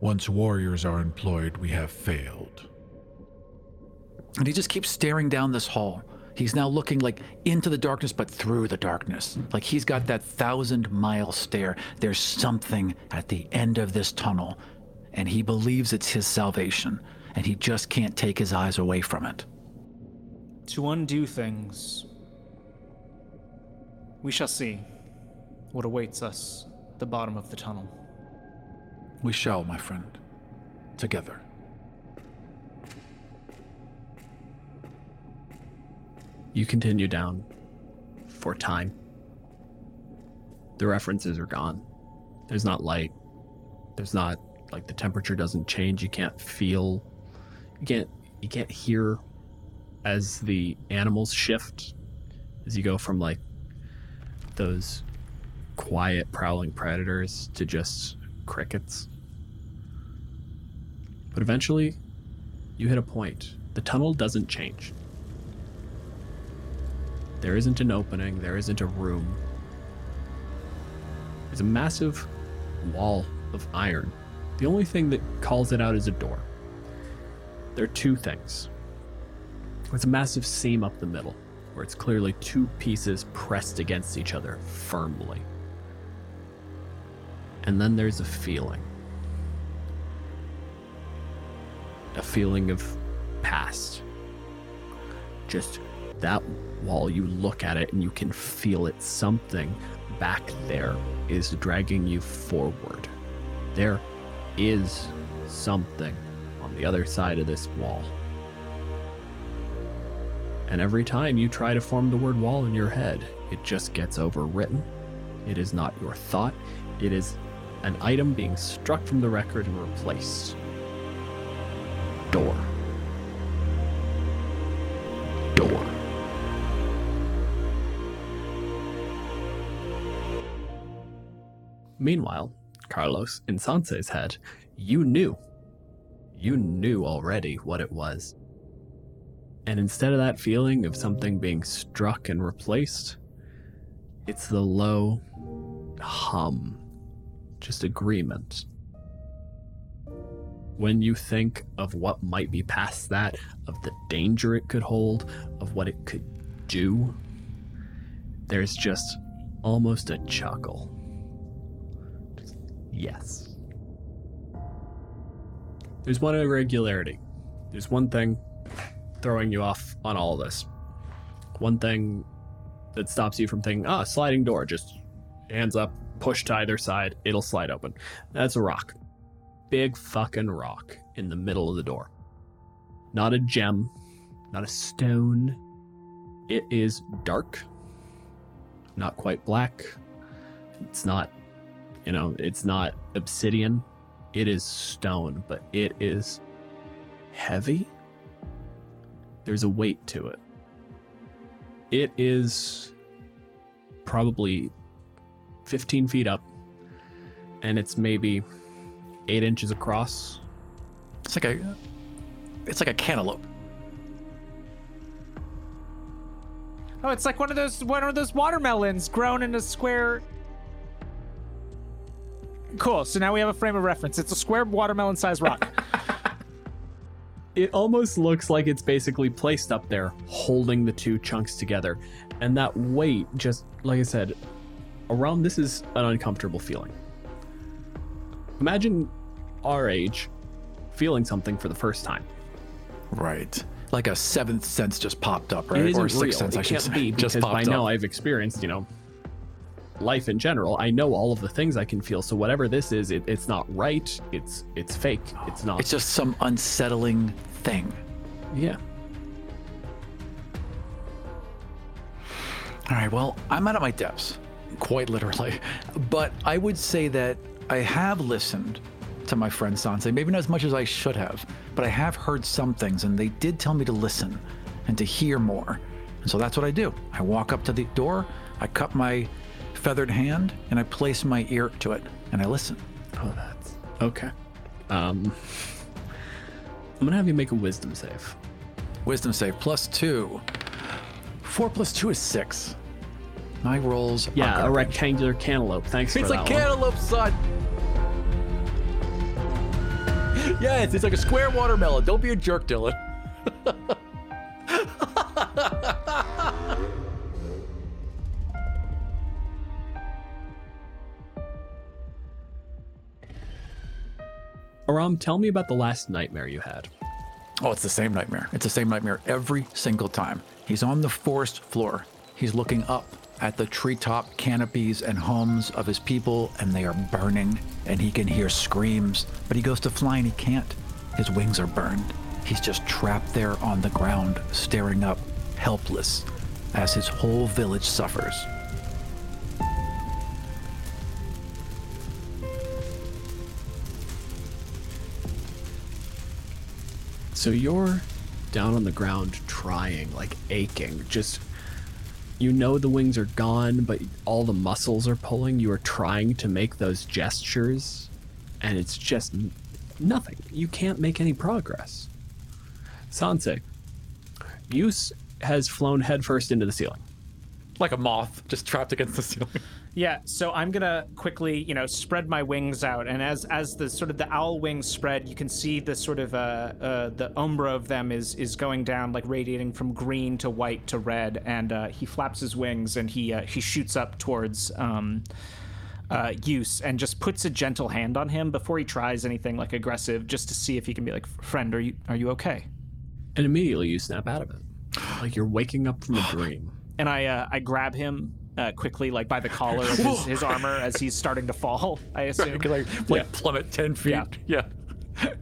Once warriors are employed, we have failed. And he just keeps staring down this hall. He's now looking like into the darkness, but through the darkness. Like he's got that thousand mile stare. There's something at the end of this tunnel, and he believes it's his salvation, and he just can't take his eyes away from it. To undo things, we shall see what awaits us at the bottom of the tunnel. We shall, my friend. Together. You continue down for time. The references are gone. There's not light. There's not like the temperature doesn't change. You can't feel you can't you can't hear as the animals shift as you go from like those quiet prowling predators to just crickets. But eventually you hit a point. The tunnel doesn't change. There isn't an opening, there isn't a room. There's a massive wall of iron. The only thing that calls it out is a door. There are two things. There's a massive seam up the middle, where it's clearly two pieces pressed against each other firmly. And then there's a feeling. A feeling of past. Just that wall, you look at it and you can feel it. Something back there is dragging you forward. There is something on the other side of this wall. And every time you try to form the word wall in your head, it just gets overwritten. It is not your thought, it is an item being struck from the record and replaced. Meanwhile, Carlos, in Sanse's head, you knew. You knew already what it was. And instead of that feeling of something being struck and replaced, it's the low hum, just agreement. When you think of what might be past that, of the danger it could hold, of what it could do, there's just almost a chuckle. Yes. There's one irregularity. There's one thing throwing you off on all of this. One thing that stops you from thinking, ah, sliding door, just hands up, push to either side, it'll slide open. That's a rock. Big fucking rock in the middle of the door. Not a gem, not a stone. It is dark, not quite black. It's not, you know, it's not obsidian. It is stone, but it is heavy there's a weight to it. It is probably 15 feet up, and it's maybe eight inches across. It's like a, it's like a cantaloupe. Oh, it's like one of those one of those watermelons grown in a square. Cool. So now we have a frame of reference. It's a square watermelon-sized rock. it almost looks like it's basically placed up there, holding the two chunks together. And that weight, just like I said, around this is an uncomfortable feeling. Imagine our age feeling something for the first time. Right. Like a seventh sense just popped up, right? It isn't or sixth real. sense, it I should can't say. be because just by popped now. I've experienced, you know, life in general. I know all of the things I can feel. So whatever this is, it, it's not right. It's it's fake. It's not. It's just some unsettling thing. Yeah. All right, well, I'm out of my depths, quite literally. But I would say that I have listened to my friend Sanse, maybe not as much as I should have, but I have heard some things, and they did tell me to listen and to hear more. And so that's what I do. I walk up to the door, I cut my feathered hand, and I place my ear to it, and I listen. Oh, that's okay. Um, I'm gonna have you make a wisdom save. Wisdom save plus two. Four plus two is six. My rolls. are Yeah, a rectangular cantaloupe. Thanks It's for like that one. cantaloupe, son. yes, it's like a square watermelon. Don't be a jerk, Dylan. Aram, tell me about the last nightmare you had. Oh, it's the same nightmare. It's the same nightmare every single time. He's on the forest floor. He's looking up at the treetop canopies and homes of his people, and they are burning, and he can hear screams, but he goes to fly and he can't. His wings are burned. He's just trapped there on the ground, staring up, helpless, as his whole village suffers. So you're down on the ground trying, like aching, just you know the wings are gone, but all the muscles are pulling. You are trying to make those gestures, and it's just nothing. You can't make any progress. Sanse, Yus has flown headfirst into the ceiling. Like a moth, just trapped against the ceiling. Yeah, so I'm gonna quickly, you know, spread my wings out, and as as the sort of the owl wings spread, you can see the sort of uh, uh the umbra of them is is going down, like radiating from green to white to red, and uh, he flaps his wings and he uh, he shoots up towards um uh use and just puts a gentle hand on him before he tries anything like aggressive, just to see if he can be like, friend, are you are you okay? And immediately you snap out of it. Like you're waking up from a dream. And I uh, I grab him. Uh, quickly, like by the collar of his, his armor, as he's starting to fall. I assume. like, like plummet 10 feet. Yeah. Yeah.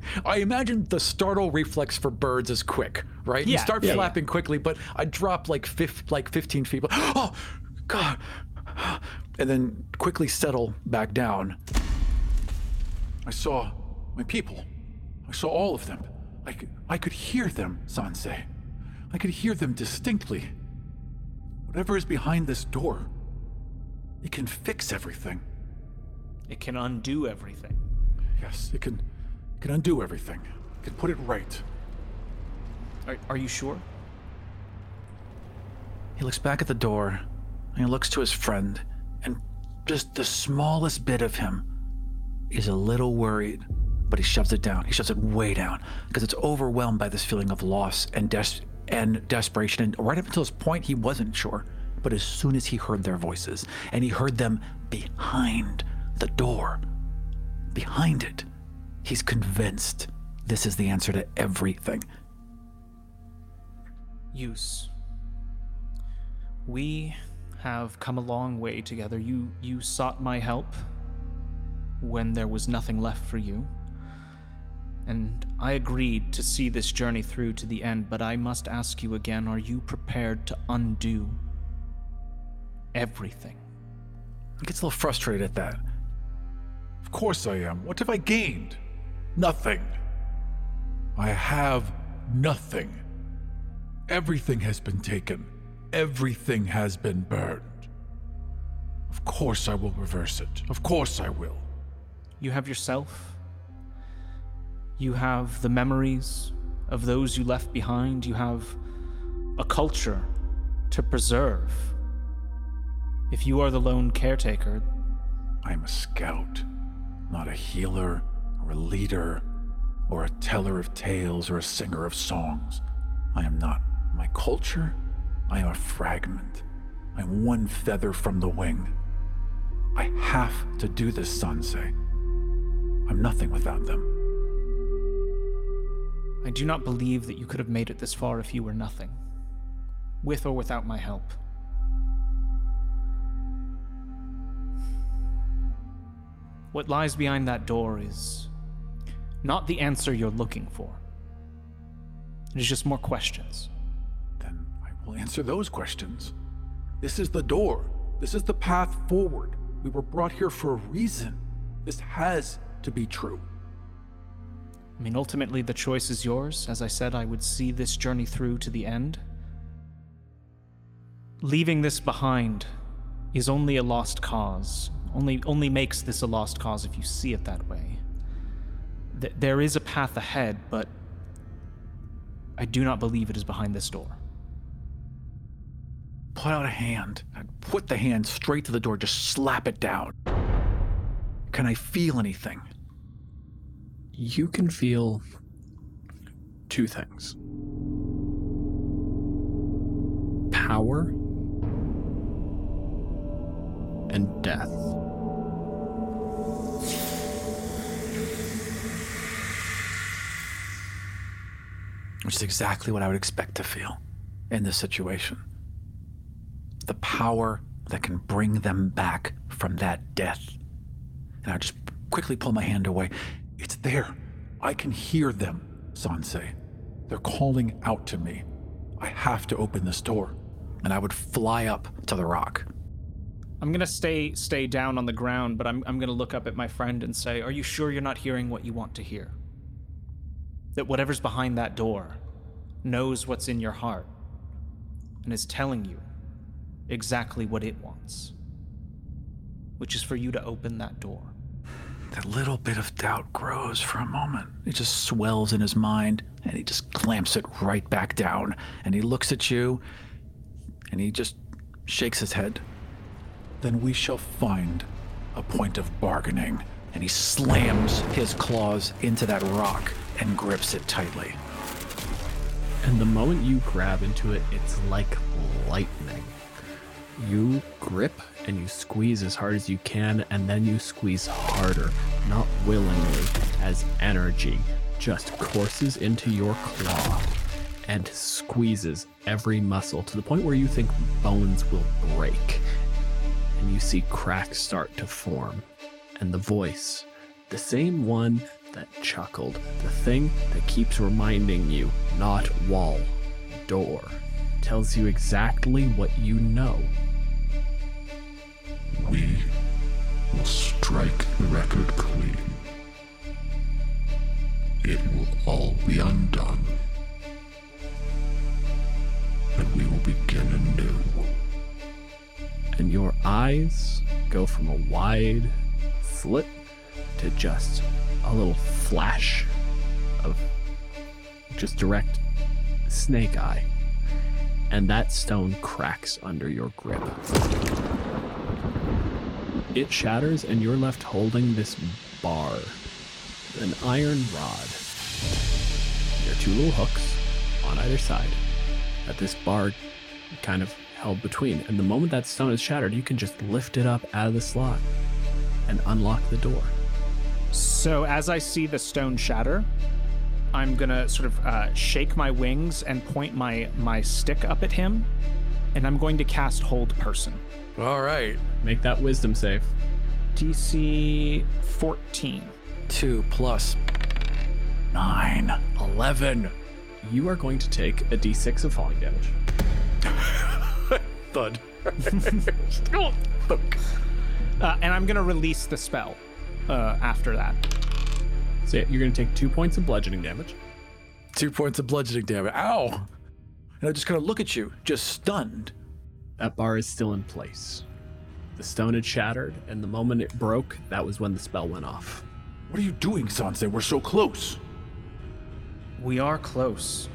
I imagine the startle reflex for birds is quick, right? you Yeah, start yeah, flapping quickly, but I drop like fif- like 15 feet. But, oh, God. And then quickly settle back down. I saw my people. I saw all of them. I could, I could hear them, Sanse. I could hear them distinctly. Whatever is behind this door, it can fix everything. It can undo everything. Yes, it can, it can undo everything. It can put it right. Are, are you sure? He looks back at the door and he looks to his friend, and just the smallest bit of him is a little worried, but he shoves it down. He shoves it way down because it's overwhelmed by this feeling of loss and des- and desperation. And right up until this point, he wasn't sure. But as soon as he heard their voices, and he heard them behind the door, behind it, he's convinced this is the answer to everything. Use. We have come a long way together. You you sought my help when there was nothing left for you. And I agreed to see this journey through to the end, but I must ask you again, are you prepared to undo everything? He gets a little frustrated at that. Of course I am. What have I gained? Nothing. I have nothing. Everything has been taken. Everything has been burned. Of course I will reverse it. Of course I will. You have yourself. You have the memories of those you left behind. You have a culture to preserve. If you are the lone caretaker, I am a scout, not a healer or a leader or a teller of tales or a singer of songs. I am not my culture. I am a fragment. I am one feather from the wing. I have to do this, Sanse. I'm nothing without them. I do not believe that you could have made it this far if you were nothing, with or without my help. What lies behind that door is not the answer you're looking for. It is just more questions. Then I will answer those questions. This is the door. This is the path forward. We were brought here for a reason. This has to be true. I mean, ultimately, the choice is yours. As I said, I would see this journey through to the end. Leaving this behind is only a lost cause. Only, only makes this a lost cause if you see it that way. Th- there is a path ahead, but I do not believe it is behind this door. Put out a hand. Put the hand straight to the door, just slap it down. Can I feel anything? You can feel two things power and death. Which is exactly what I would expect to feel in this situation. The power that can bring them back from that death. And I just quickly pull my hand away. It's there. I can hear them, Sansei. They're calling out to me. I have to open this door. And I would fly up to the rock. I'm gonna stay stay down on the ground, but I'm I'm gonna look up at my friend and say, "Are you sure you're not hearing what you want to hear? That whatever's behind that door knows what's in your heart and is telling you exactly what it wants, which is for you to open that door." That little bit of doubt grows for a moment. It just swells in his mind, and he just clamps it right back down. And he looks at you, and he just shakes his head. Then we shall find a point of bargaining. And he slams his claws into that rock and grips it tightly. And the moment you grab into it, it's like lightning. You grip and you squeeze as hard as you can, and then you squeeze harder, not willingly, as energy just courses into your claw and squeezes every muscle to the point where you think bones will break. And you see cracks start to form. And the voice, the same one that chuckled, the thing that keeps reminding you, not wall, door, tells you exactly what you know. We will strike the record clean. It will all be undone. And we will begin anew. and your eyes go from a wide slit to just a little flash of just direct snake eye. And that stone cracks under your grip. It shatters, and you're left holding this bar, an iron rod. There are two little hooks on either side that this bar kind of held between. And the moment that stone is shattered, you can just lift it up out of the slot and unlock the door. So as I see the stone shatter, I'm gonna sort of uh, shake my wings and point my my stick up at him, and I'm going to cast Hold Person. All right. Make that wisdom save. DC 14. 2 plus 9. 11. You are going to take a d6 of falling damage. Thud. Uh, and I'm gonna release the spell uh, after that. So yeah, you're going to take two points of bludgeoning damage. Two points of bludgeoning damage. Ow! And I just kind of look at you, just stunned. That bar is still in place. The stone had shattered, and the moment it broke, that was when the spell went off. What are you doing, Sanse? We're so close. We are close.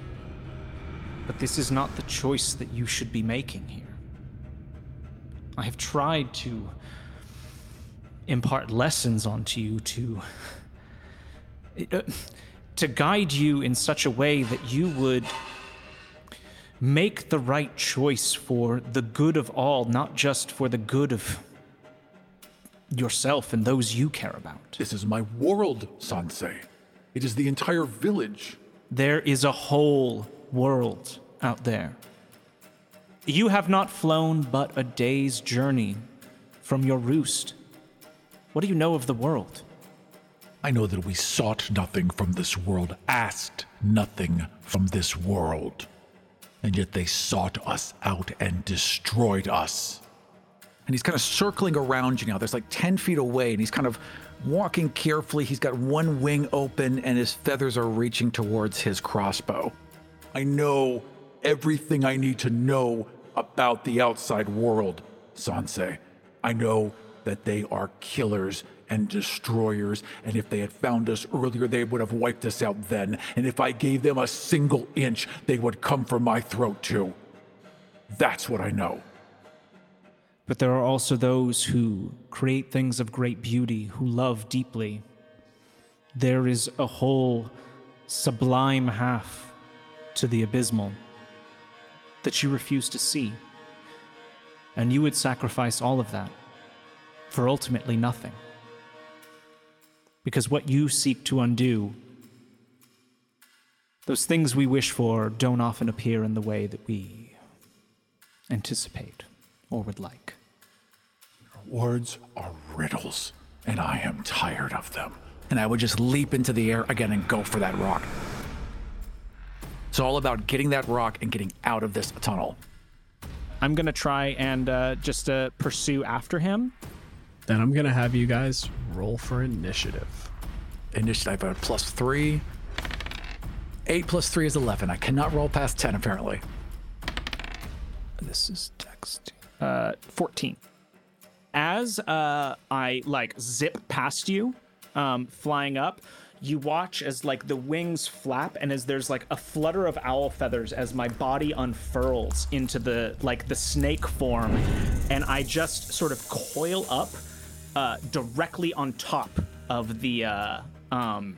But this is not the choice that you should be making here. I have tried to impart lessons onto you to uh, to guide you in such a way that you would make the right choice for the good of all, not just for the good of yourself and those you care about. This is my world, Sansei. It is the entire village. There is a whole world out there. You have not flown but a day's journey from your roost. What do you know of the world? I know that we sought nothing from this world, asked nothing from this world. And yet they sought us out and destroyed us. And he's kind of circling around you now. There's like 10 feet away, and he's kind of walking carefully. He's got one wing open, and his feathers are reaching towards his crossbow. I know everything I need to know about the outside world, Sanse. I know that they are killers and destroyers, and if they had found us earlier, they would have wiped us out then. And if I gave them a single inch, they would come for my throat too. That's what I know. But there are also those who create things of great beauty, who love deeply. There is a whole sublime half to the abysmal that you refuse to see. And you would sacrifice all of that for ultimately nothing. Because what you seek to undo, those things we wish for, don't often appear in the way that we anticipate or would like. Words are riddles, and I am tired of them. And I would just leap into the air again and go for that rock. It's all about getting that rock and getting out of this tunnel. I'm gonna try and uh, just uh, pursue after him. Then I'm gonna have you guys roll for initiative. Initiative at plus three. Eight plus three is 11. I cannot roll past 10, apparently. This is text. Uh, 14. As uh, I like zip past you, um, flying up, you watch as like the wings flap and as there's like a flutter of owl feathers as my body unfurls into the like the snake form and i just sort of coil up uh, directly on top of the uh, um,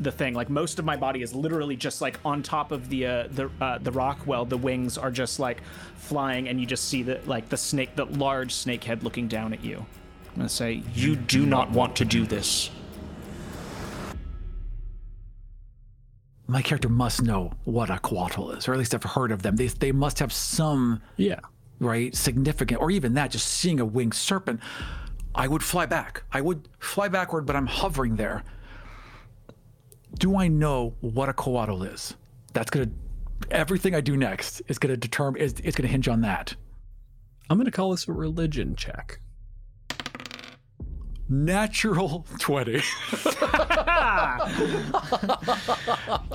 the thing like most of my body is literally just like on top of the uh, the uh, the rock while the wings are just like flying and you just see the like the snake the large snake head looking down at you i'm gonna say you do not want to do this My character must know what a coatl is, or at least I've heard of them. They, they must have some, yeah, right, significant, or even that, just seeing a winged serpent. I would fly back. I would fly backward, but I'm hovering there. Do I know what a coatl is? That's gonna. Everything I do next is gonna determine. Is, is gonna hinge on that. I'm gonna call this a religion check. Natural 20.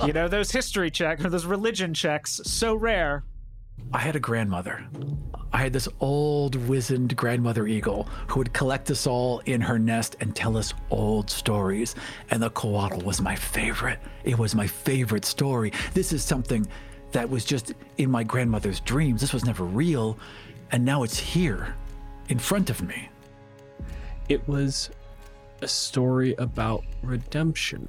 you know those history checks or those religion checks so rare I had a grandmother. I had this old, wizened grandmother eagle who would collect us all in her nest and tell us old stories. And the coatl was my favorite. It was my favorite story. This is something that was just in my grandmother's dreams. This was never real. And now it's here, in front of me. It was a story about redemption.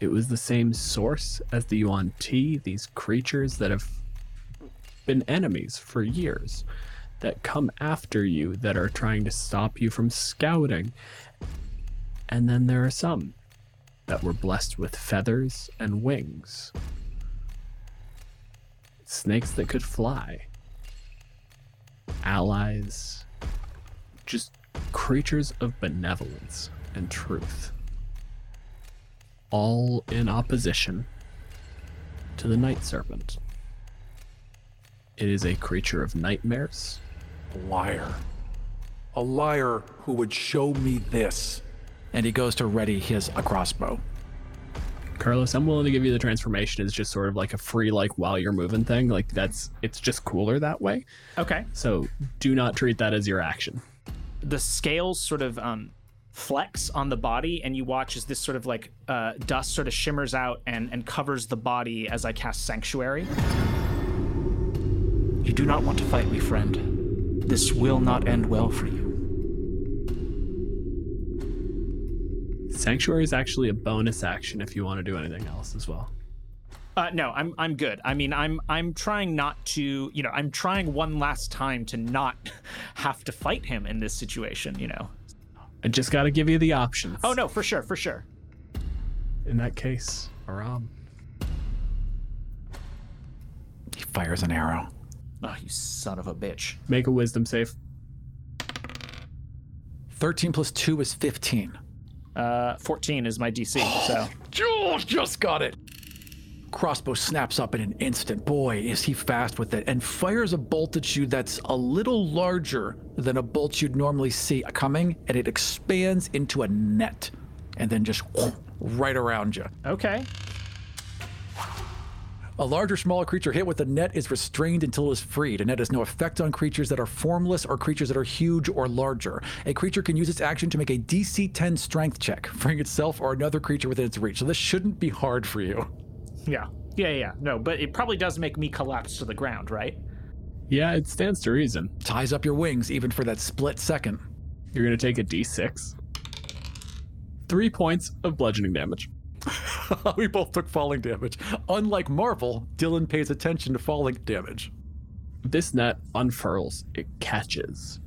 It was the same source as the Yuan Ti, these creatures that have been enemies for years, that come after you, that are trying to stop you from scouting. And then there are some that were blessed with feathers and wings. Snakes that could fly. Allies. Just creatures of benevolence and truth. All in opposition to the Night Serpent. It is a creature of nightmares. A liar. A liar who would show me this. And he goes to ready his a crossbow. Carlos, I'm willing to give you the transformation. It's just sort of like a free, like while you're moving thing. Like that's it's just cooler that way. Okay. So do not treat that as your action. the scales sort of um, flex on the body, and you watch as this sort of like uh, dust sort of shimmers out and, and covers the body as I cast Sanctuary. You do not want to fight me, friend. This will not end well for you. Sanctuary is actually a bonus action if you want to do anything else as well. Uh, no, I'm I'm good. I mean, I'm I'm trying not to, you know, I'm trying one last time to not have to fight him in this situation. You know. I just got to give you the options. Oh no, for sure, for sure. In that case, Aram. He fires an arrow. Oh, you son of a bitch. Make a wisdom save. 13 plus 2 is 15. Uh, 14 is my DC. So Jules just got it. crossbow snaps up in an instant. Boy, is he fast with it, and fires a bolt at you that's a little larger than a bolt you'd normally see coming, and it expands into a net and then just right around you. Okay. A large or smaller creature hit with the net is restrained until it is freed. A net has no effect on creatures that are formless or creatures that are huge or larger. A creature can use its action to make a DC 10 strength check, freeing itself or another creature within its reach. So this shouldn't be hard for you. Yeah. Yeah, yeah. No, but it probably does make me collapse to the ground, right? Yeah, it stands to reason. Ties up your wings even for that split second. You're going to take a d6. Three points of bludgeoning damage. we both took falling damage. Unlike Marvel, Dylan pays attention to falling damage. This net unfurls, it catches,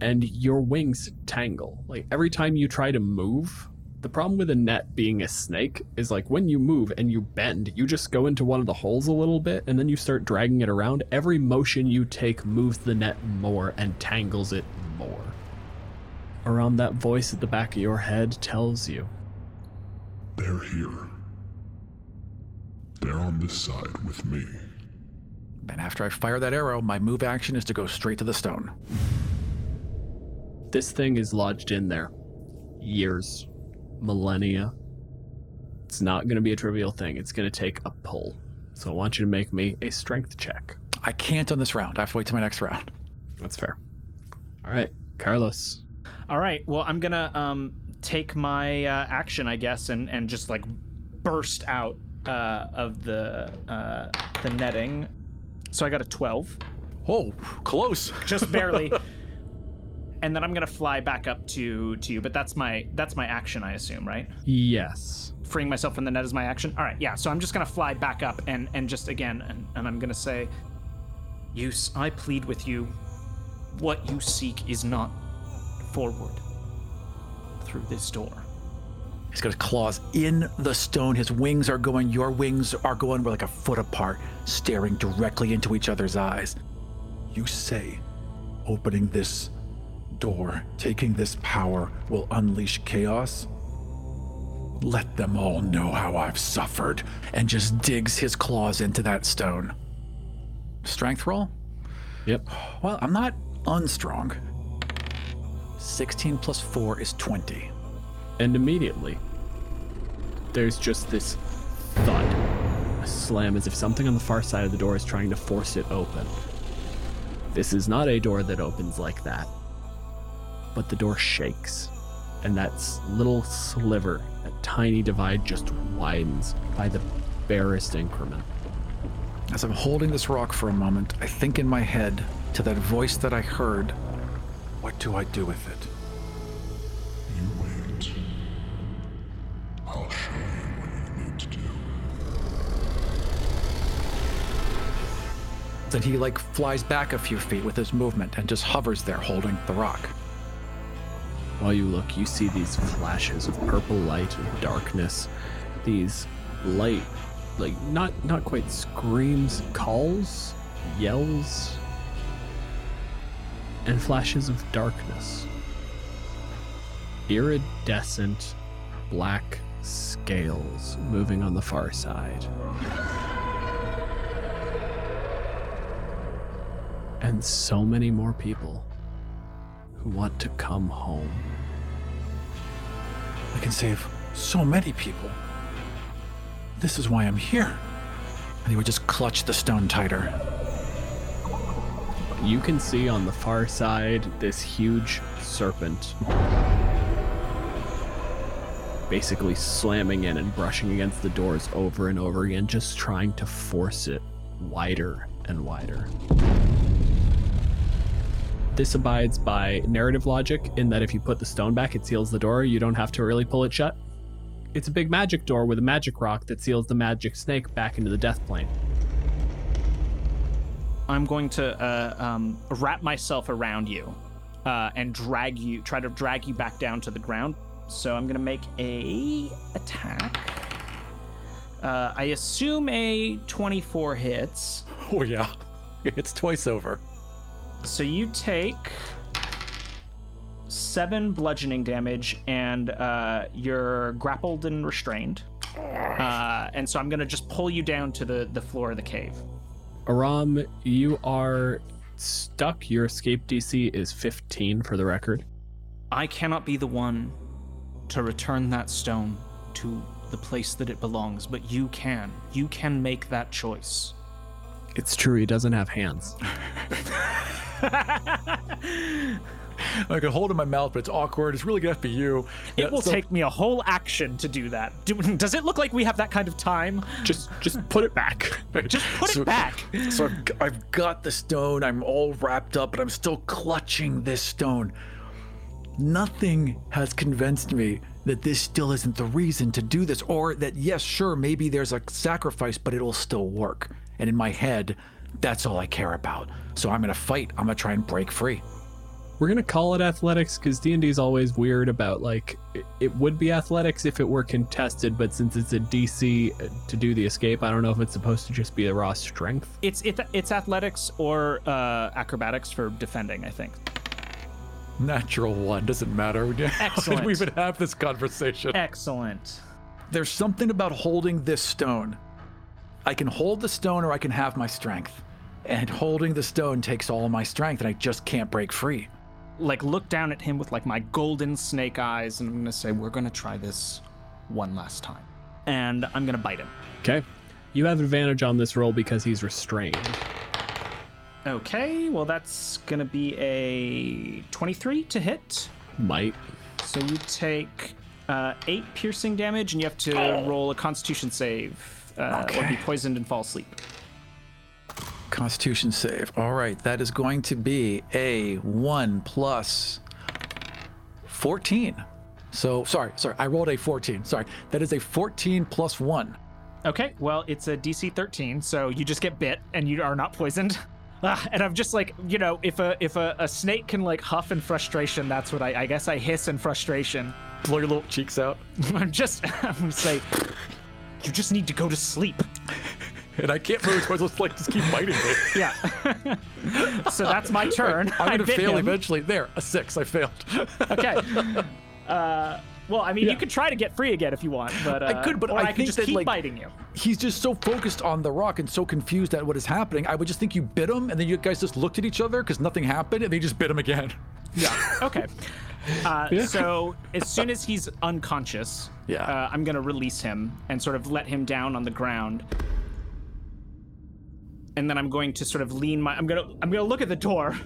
and your wings tangle. Like every time you try to move, the problem with a net being a snake is like when you move and you bend, you just go into one of the holes a little bit and then you start dragging it around. Every motion you take moves the net more and tangles it more. Around that voice at the back of your head tells you They're here. They're on this side with me. And after I fire that arrow, my move action is to go straight to the stone. This thing is lodged in there. Years, millennia. It's not going to be a trivial thing. It's going to take a pull. So I want you to make me a strength check. I can't on this round. I have to wait till my next round. That's fair. All right, Carlos. All right. Well, I'm gonna um, take my uh, action, I guess, and and just like burst out uh, of the uh, the netting. So I got a twelve. Oh, close. Just barely. and then I'm gonna fly back up to to you. But that's my that's my action, I assume, right? Yes. Freeing myself from the net is my action. All right. Yeah. So I'm just gonna fly back up and and just again and, and I'm gonna say, Use, I plead with you. What you seek is not forward through this door. He's got his claws in the stone. His wings are going, your wings are going, we're like a foot apart, staring directly into each other's eyes. You say opening this door, taking this power, will unleash chaos? Let them all know how I've suffered, and just digs his claws into that stone. Strength roll? Yep. Well, I'm not unstrong. 16 plus 4 is 20. And immediately, there's just this thud, a slam as if something on the far side of the door is trying to force it open. This is not a door that opens like that, but the door shakes, and that little sliver, that tiny divide just widens by the barest increment. As I'm holding this rock for a moment, I think in my head to that voice that I heard what do I do with it? You wait. I'll show you what you need to do. Then he like flies back a few feet with his movement and just hovers there holding the rock. While you look, you see these flashes of purple light and darkness. These light, like not not quite screams, calls, yells, and flashes of darkness. Iridescent black scales moving on the far side. And so many more people who want to come home. I can save so many people. This is why I'm here. And he would just clutch the stone tighter. You can see on the far side this huge serpent basically slamming in and brushing against the doors over and over again, just trying to force it wider and wider. This abides by narrative logic in that if you put the stone back, it seals the door. You don't have to really pull it shut. It's a big magic door with a magic rock that seals the magic snake back into the death plane. I'm going to uh, um, wrap myself around you uh, and drag you, try to drag you back down to the ground. So I'm going to make a attack. Uh, I assume a 24 hits. Oh, yeah. It's twice over. So you take seven bludgeoning damage, and uh, you're grappled and restrained. Uh, and so I'm gonna just pull you down to the the floor of the cave. Aram, you are stuck. Your escape DC is 15 for the record. I cannot be the one to return that stone to the place that it belongs, but you can. You can make that choice. It's true, he doesn't have hands. I can hold it in my mouth, but it's awkward. It's really gonna be you. It will take me a whole action to do that. Do, does it look like we have that kind of time? Just just put it back. Just put So- it back. So I've, g- I've got the stone. I'm all wrapped up, but I'm still clutching this stone. Nothing has convinced me that this still isn't the reason to do this, or that, yes, sure, maybe there's a sacrifice, but it'll still work. And in my head, that's all I care about. So I'm gonna fight. I'm gonna try and break free. We're gonna call it athletics because D and D is always weird about like it, it would be athletics if it were contested, but since it's a DC to do the escape, I don't know if it's supposed to just be a raw strength. It's it, it's athletics or uh, acrobatics for defending. I think. Natural one doesn't matter. How Excellent. we even have this conversation? Excellent. There's something about holding this stone. I can hold the stone or I can have my strength. And holding the stone takes all of my strength and I just can't break free. Like look down at him with like my golden snake eyes, and I'm gonna say, "We're gonna try this one last time," and I'm gonna bite him. Okay, you have advantage on this roll because he's restrained. Okay, well that's gonna be a 23 to hit. Might. So you take uh, eight piercing damage, and you have to roll a Constitution save, uh, or be poisoned and fall asleep. Constitution save. All right, that is going to be a 1 plus 14. So, sorry, sorry, I rolled a 14. Sorry, that is a 14 plus 1. Okay, well, it's a DC 13, so you just get bit and you are not poisoned. Ah, and I'm just like, you know, if a if a, a snake can like huff in frustration, that's what I I guess I hiss in frustration. Blow your little cheeks out. I'm just I'm gonna say, you just need to go to sleep. And I can't move, so I just like just keep biting me. Yeah. so that's my turn. I'm gonna fail him. eventually. There, a six. I failed. Okay. Uh, well, I mean, you could try to get free again if you want, but uh, I could, but or I, I, could just keep like biting you. he's just so focused on the rock and so confused at what is happening. I would just think you bit him, and then you guys just looked at each other because nothing happened, and they just bit him again. Yeah. Okay. Uh, Yeah. So as soon as he's unconscious, Yeah. uh, I'm gonna release him and sort of let him down on the ground. And then I'm going to sort of lean my. I'm gonna. I'm gonna look at the door,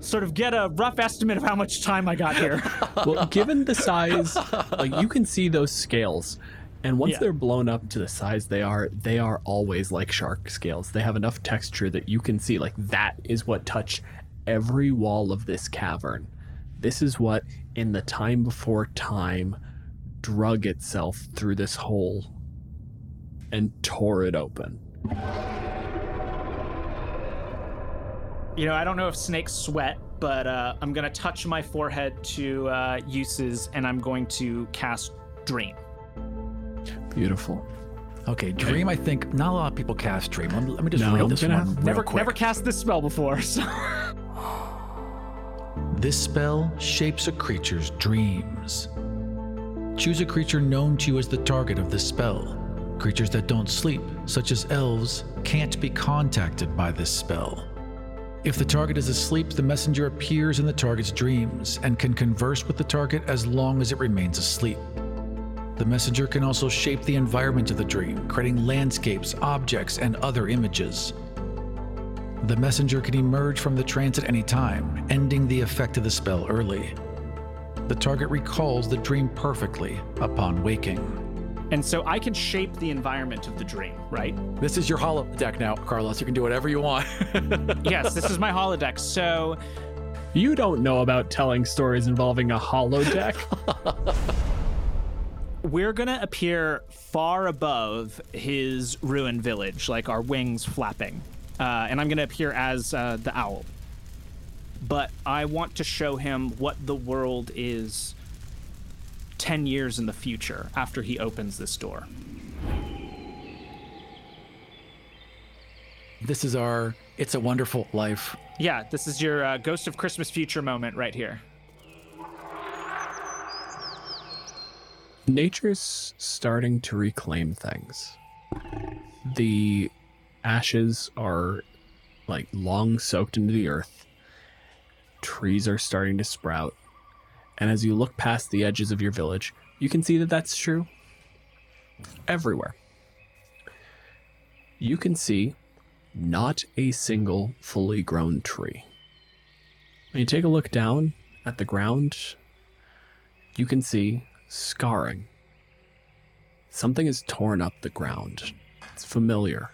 sort of get a rough estimate of how much time I got here. well, given the size, like you can see those scales, and once Yeah. they're blown up to the size they are, they are always like shark scales. They have enough texture that you can see like that is what touched every wall of this cavern. This is what, in the time before time, drug itself through this hole and tore it open. You know, I don't know if snakes sweat, but uh, I'm gonna touch my forehead to uh, uses, and I'm going to cast Dream. Beautiful. Okay, dream. I think not a lot of people cast dream. Let me, let me just No, read this gonna one have- real Never, quick. never cast this spell before. So. This spell shapes a creature's dreams. Choose a creature known to you as the target of this spell. Creatures that don't sleep, such as elves, can't be contacted by this spell. If the target is asleep, the messenger appears in the target's dreams and can converse with the target as long as it remains asleep. The messenger can also shape the environment of the dream, creating landscapes, objects, and other images. The messenger can emerge from the trance at any time, ending the effect of the spell early. The target recalls the dream perfectly upon waking. And so I can shape the environment of the dream, right? This is your holodeck now, Carlos. You can do whatever you want. yes, this is my holodeck. So You don't know about telling stories involving a holodeck. we're gonna appear far above his ruined village, like our wings flapping. Uh, and I'm gonna appear as uh, the owl. But I want to show him what the world is 10 years in the future after he opens this door. this is our It's a Wonderful Life. Yeah, this is your uh, Ghost of Christmas Future moment right here. Nature's starting to reclaim things. The ashes are like long soaked into the earth. Trees are starting to sprout. And as you look past the edges of your village, you can see that that's true everywhere. You can see not a single fully grown tree. When you take a look down at the ground, you can see scarring. Something has torn up the ground. It's familiar.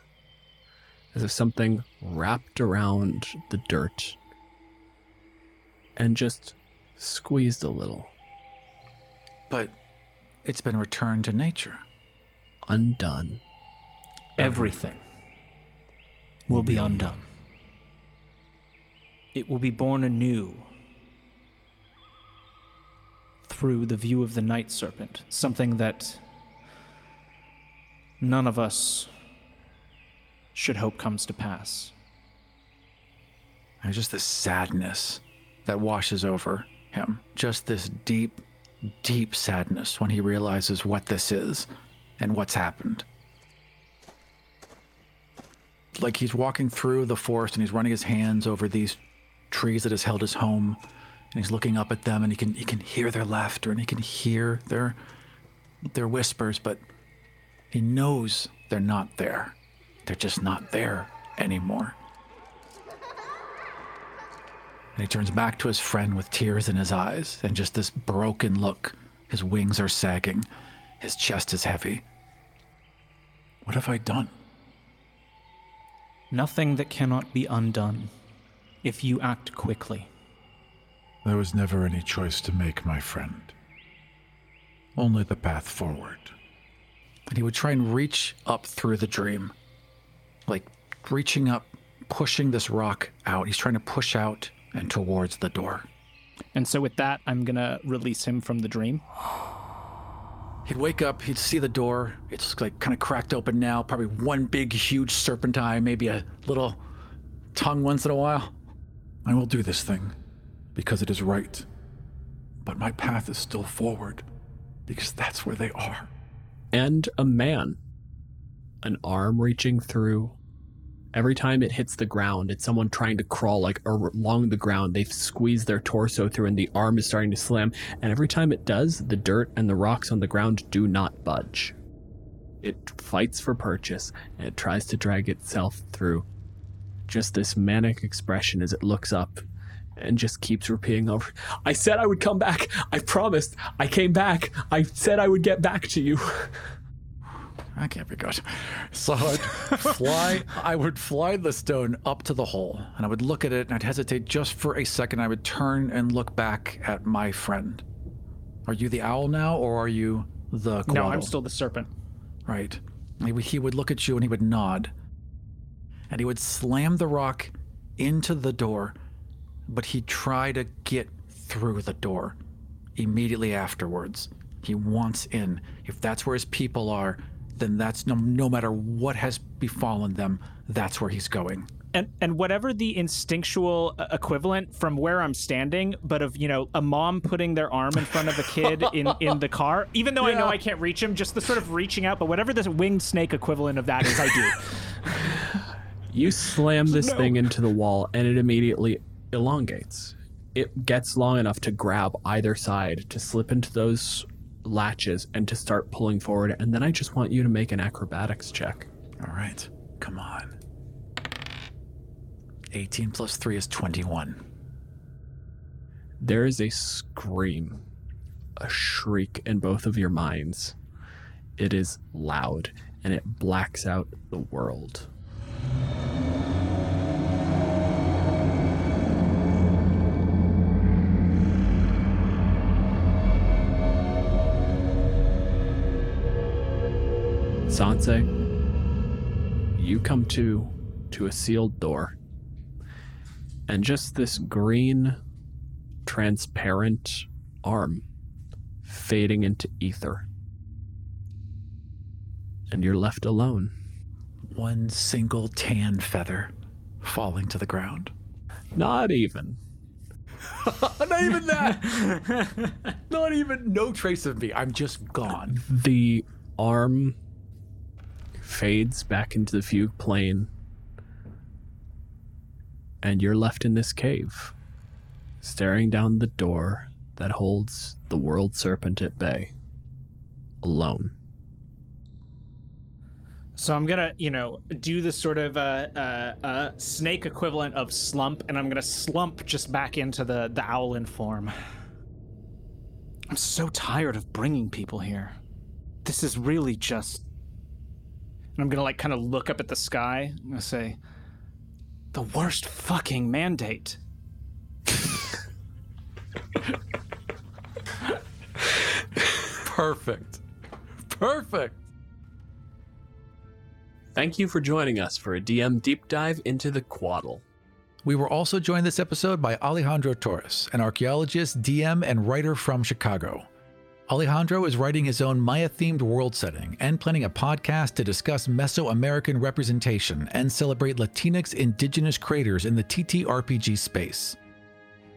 As if something wrapped around the dirt and just squeezed a little. But it's been returned to nature. Undone. Everything will be undone. It will be born anew through the view of the night serpent, something that none of us should hope comes to pass. There's just this sadness that washes over him. Just this deep, deep sadness when he realizes what this is and what's happened. Like he's walking through the forest and he's running his hands over these trees that has held his home and he's looking up at them and he can he can hear their laughter and he can hear their their whispers but he knows they're not there they're just not there anymore and he turns back to his friend with tears in his eyes and just this broken look his wings are sagging his chest is heavy what have i done Nothing that cannot be undone if you act quickly. There was never any choice to make, my friend. Only the path forward. and he would try and reach up through the dream like reaching up pushing this rock out he's trying to push out and towards the door And so, with that, I'm going to release him from the dream. He'd wake up, he'd see the door. It's like kind of cracked open now, probably one big, huge serpentine, maybe a little tongue once in a while. I will do this thing because it is right. But my path is still forward because that's where they are. and a man. An arm reaching through. Every time it hits the ground, it's someone trying to crawl like along the ground. They've squeezed their torso through, and the arm is starting to slam. And every time it does, the dirt and the rocks on the ground do not budge. It fights for purchase, and it tries to drag itself through. Just this manic expression as it looks up and just keeps repeating over I said I would come back. I promised. I came back. I said I would get back to you. That can't be good. So I'd fly, I would fly the stone up to the hole, and I would look at it, and I'd hesitate just for a second. I would turn and look back at my friend. Are you the owl now, or are you the No, I'm still the serpent. Right. He would- he would look at you and he would nod. And he would slam the rock into the door, but he'd try to get through the door immediately afterwards. He wants in. If that's where his people are, then that's no, no matter what has befallen them, that's where he's going. And and whatever the instinctual uh, equivalent from where I'm standing, but of you know a mom putting their arm in front of a kid in in the car, even though I know I can't reach him, just the sort of reaching out. But whatever the winged snake equivalent of that is, I do. You slam this No. thing into the wall and it immediately elongates. It gets long enough to grab either side, to slip into those latches, and to start pulling forward. And then I just want you to make an acrobatics check. All right, come on. 18 plus 3 is 21. There is a scream, a shriek in both of your minds. It is loud and it blacks out the world. Sanse, you come to to a sealed door. And just this green transparent arm fading into ether. And you're left alone. One single tan feather falling to the ground. Not even. Not even that. Not even no trace of me. I'm just gone. The arm fades back into the fugue plane, and you're left in this cave, staring down the door that holds the world serpent at bay, alone. So I'm gonna, you know, do the sort of uh, uh, uh, snake equivalent of slump, and I'm gonna slump just back into the the owlin form. I'm so tired of bringing people here. This is really just. And I'm gonna like kind of look up at the sky. I'm gonna say, the worst fucking mandate. Perfect. Perfect. Thank you for joining us for a DM deep dive into the Couatl. We were also joined this episode by Alejandro Torres, an archaeologist, DM, and writer from Chicago. Alejandro is writing his own Maya themed world setting and planning a podcast to discuss Mesoamerican representation and celebrate Latinx indigenous creators in the TTRPG space.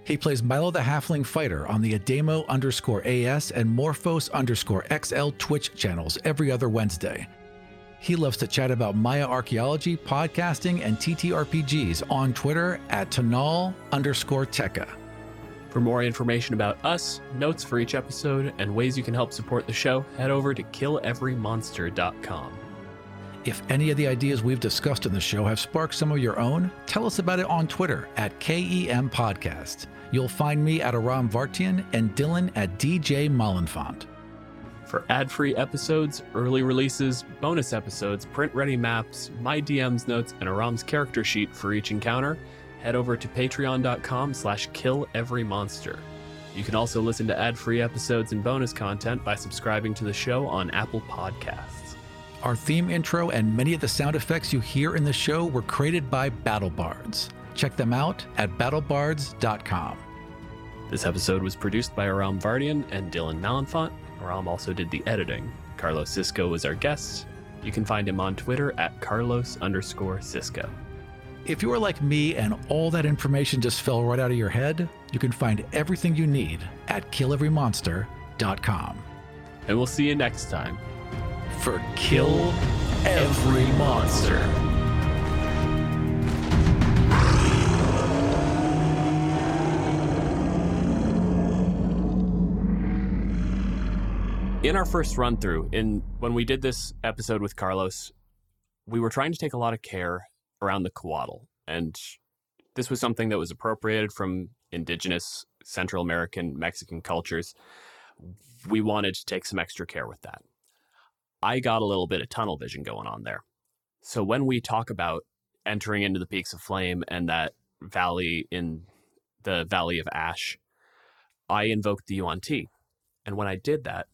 He plays Milo the Halfling Fighter on the Adamo underscore AS and Morphos underscore XL Twitch channels every other Wednesday. He loves to chat about Maya archaeology, podcasting, and TTRPGs on Twitter at Tonal underscore teka. For more information about us, notes for each episode, and ways you can help support the show, head over to killeverymonster.com. If any of the ideas we've discussed in the show have sparked some of your own, tell us about it on Twitter at KEM Podcast. You'll find me at Aram Vartian and Dylan at DJ Malenfant. For ad free episodes, early releases, bonus episodes, print ready maps, my DM's notes, and Aram's character sheet for each encounter, head over to patreon.com slash killeverymonster. You can also listen to ad free episodes and bonus content by subscribing to the show on Apple Podcasts. Our theme intro and many of the sound effects you hear in the show were created by BattleBards. Check them out at battlebards.com. This episode was produced by Aram Vartian and Dylan Malenfant. Aram also did the editing. Carlos Cisco was our guest. You can find him on Twitter at Carlos underscore Cisco. If you are like me and all that information just fell right out of your head, you can find everything you need at killeverymonster.com. And we'll see you next time for Kill Every Monster. in our first run through in when we did this episode with carlos we were trying to take a lot of care around the coatl and this was something that was appropriated from indigenous central american mexican cultures. We wanted to take some extra care with that. I got a little bit of tunnel vision going on there. So when we talk about entering into the peaks of flame and that valley in the valley of ash i invoked the yuan ti and when i did that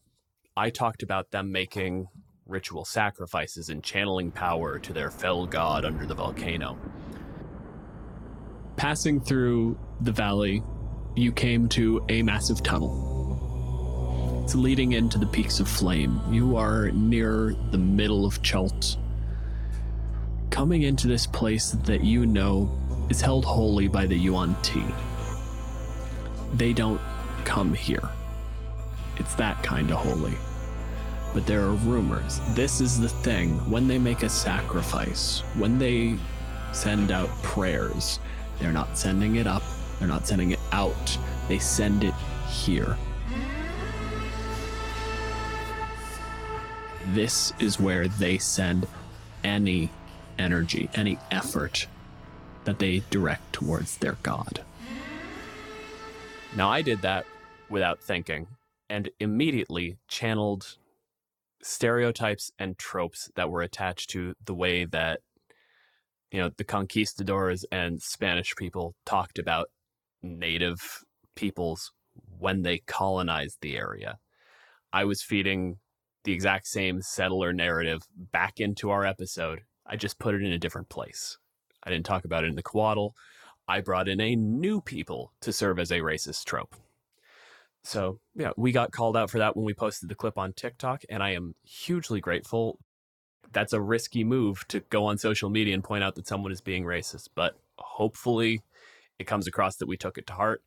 I talked about them making ritual sacrifices and channeling power to their fell god under the volcano. Passing through the valley, you came to a massive tunnel. It's leading into the peaks of flame. You are near the middle of Chult. Coming into this place that you know is held holy by the Yuan Ti. They don't come here. It's that kind of holy. But there are rumors. This is the thing. When they make a sacrifice, when they send out prayers, they're not sending it up, they're not sending it out, they send it here. This is where they send any energy, any effort that they direct towards their god. Now, I did that without thinking and immediately channeled stereotypes and tropes that were attached to the way that you know the conquistadors and Spanish people talked about native peoples when they colonized the area. I was feeding the exact same settler narrative back into our episode. I just put it in a different place. I didn't talk about it in the Couatl. I brought in a new people to serve as a racist trope. So, yeah, we got called out for that when we posted the clip on TikTok, and I am hugely grateful. That's a risky move to go on social media and point out that someone is being racist, but hopefully it comes across that we took it to heart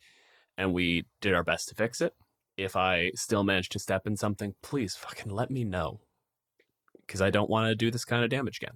and we did our best to fix it. If I still manage to step in something, please fucking let me know. because I don't want to do this kind of damage again.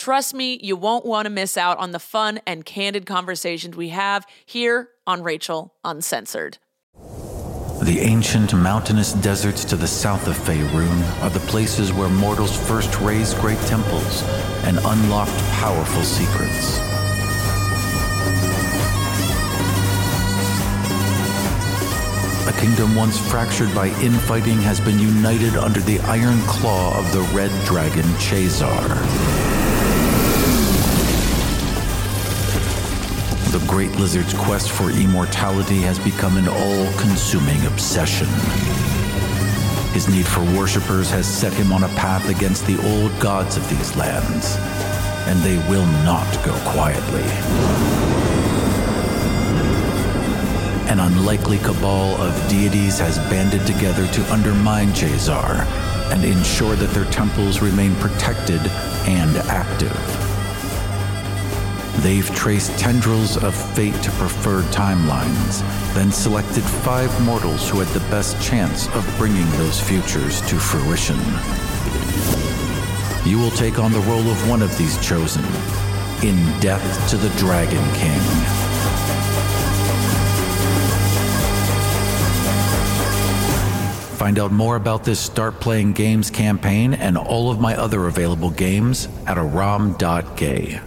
Trust me, you won't want to miss out on the fun and candid conversations we have here on Rachel Uncensored. The ancient mountainous deserts to the south of Faerun are the places where mortals first raised great temples and unlocked powerful secrets. A kingdom once fractured by infighting has been united under the iron claw of the red dragon Tchazzar. The Great Lizard's quest for immortality has become an all consuming obsession. His need for worshippers has set him on a path against the old gods of these lands, and they will not go quietly. An unlikely cabal of deities has banded together to undermine Tchazzar and ensure that their temples remain protected and active. They've traced tendrils of fate to preferred timelines, then selected five mortals who had the best chance of bringing those futures to fruition. You will take on the role of one of these chosen in Death to the Dragon King. Find out more about this Start Playing Games campaign and all of my other available games at aram.gay.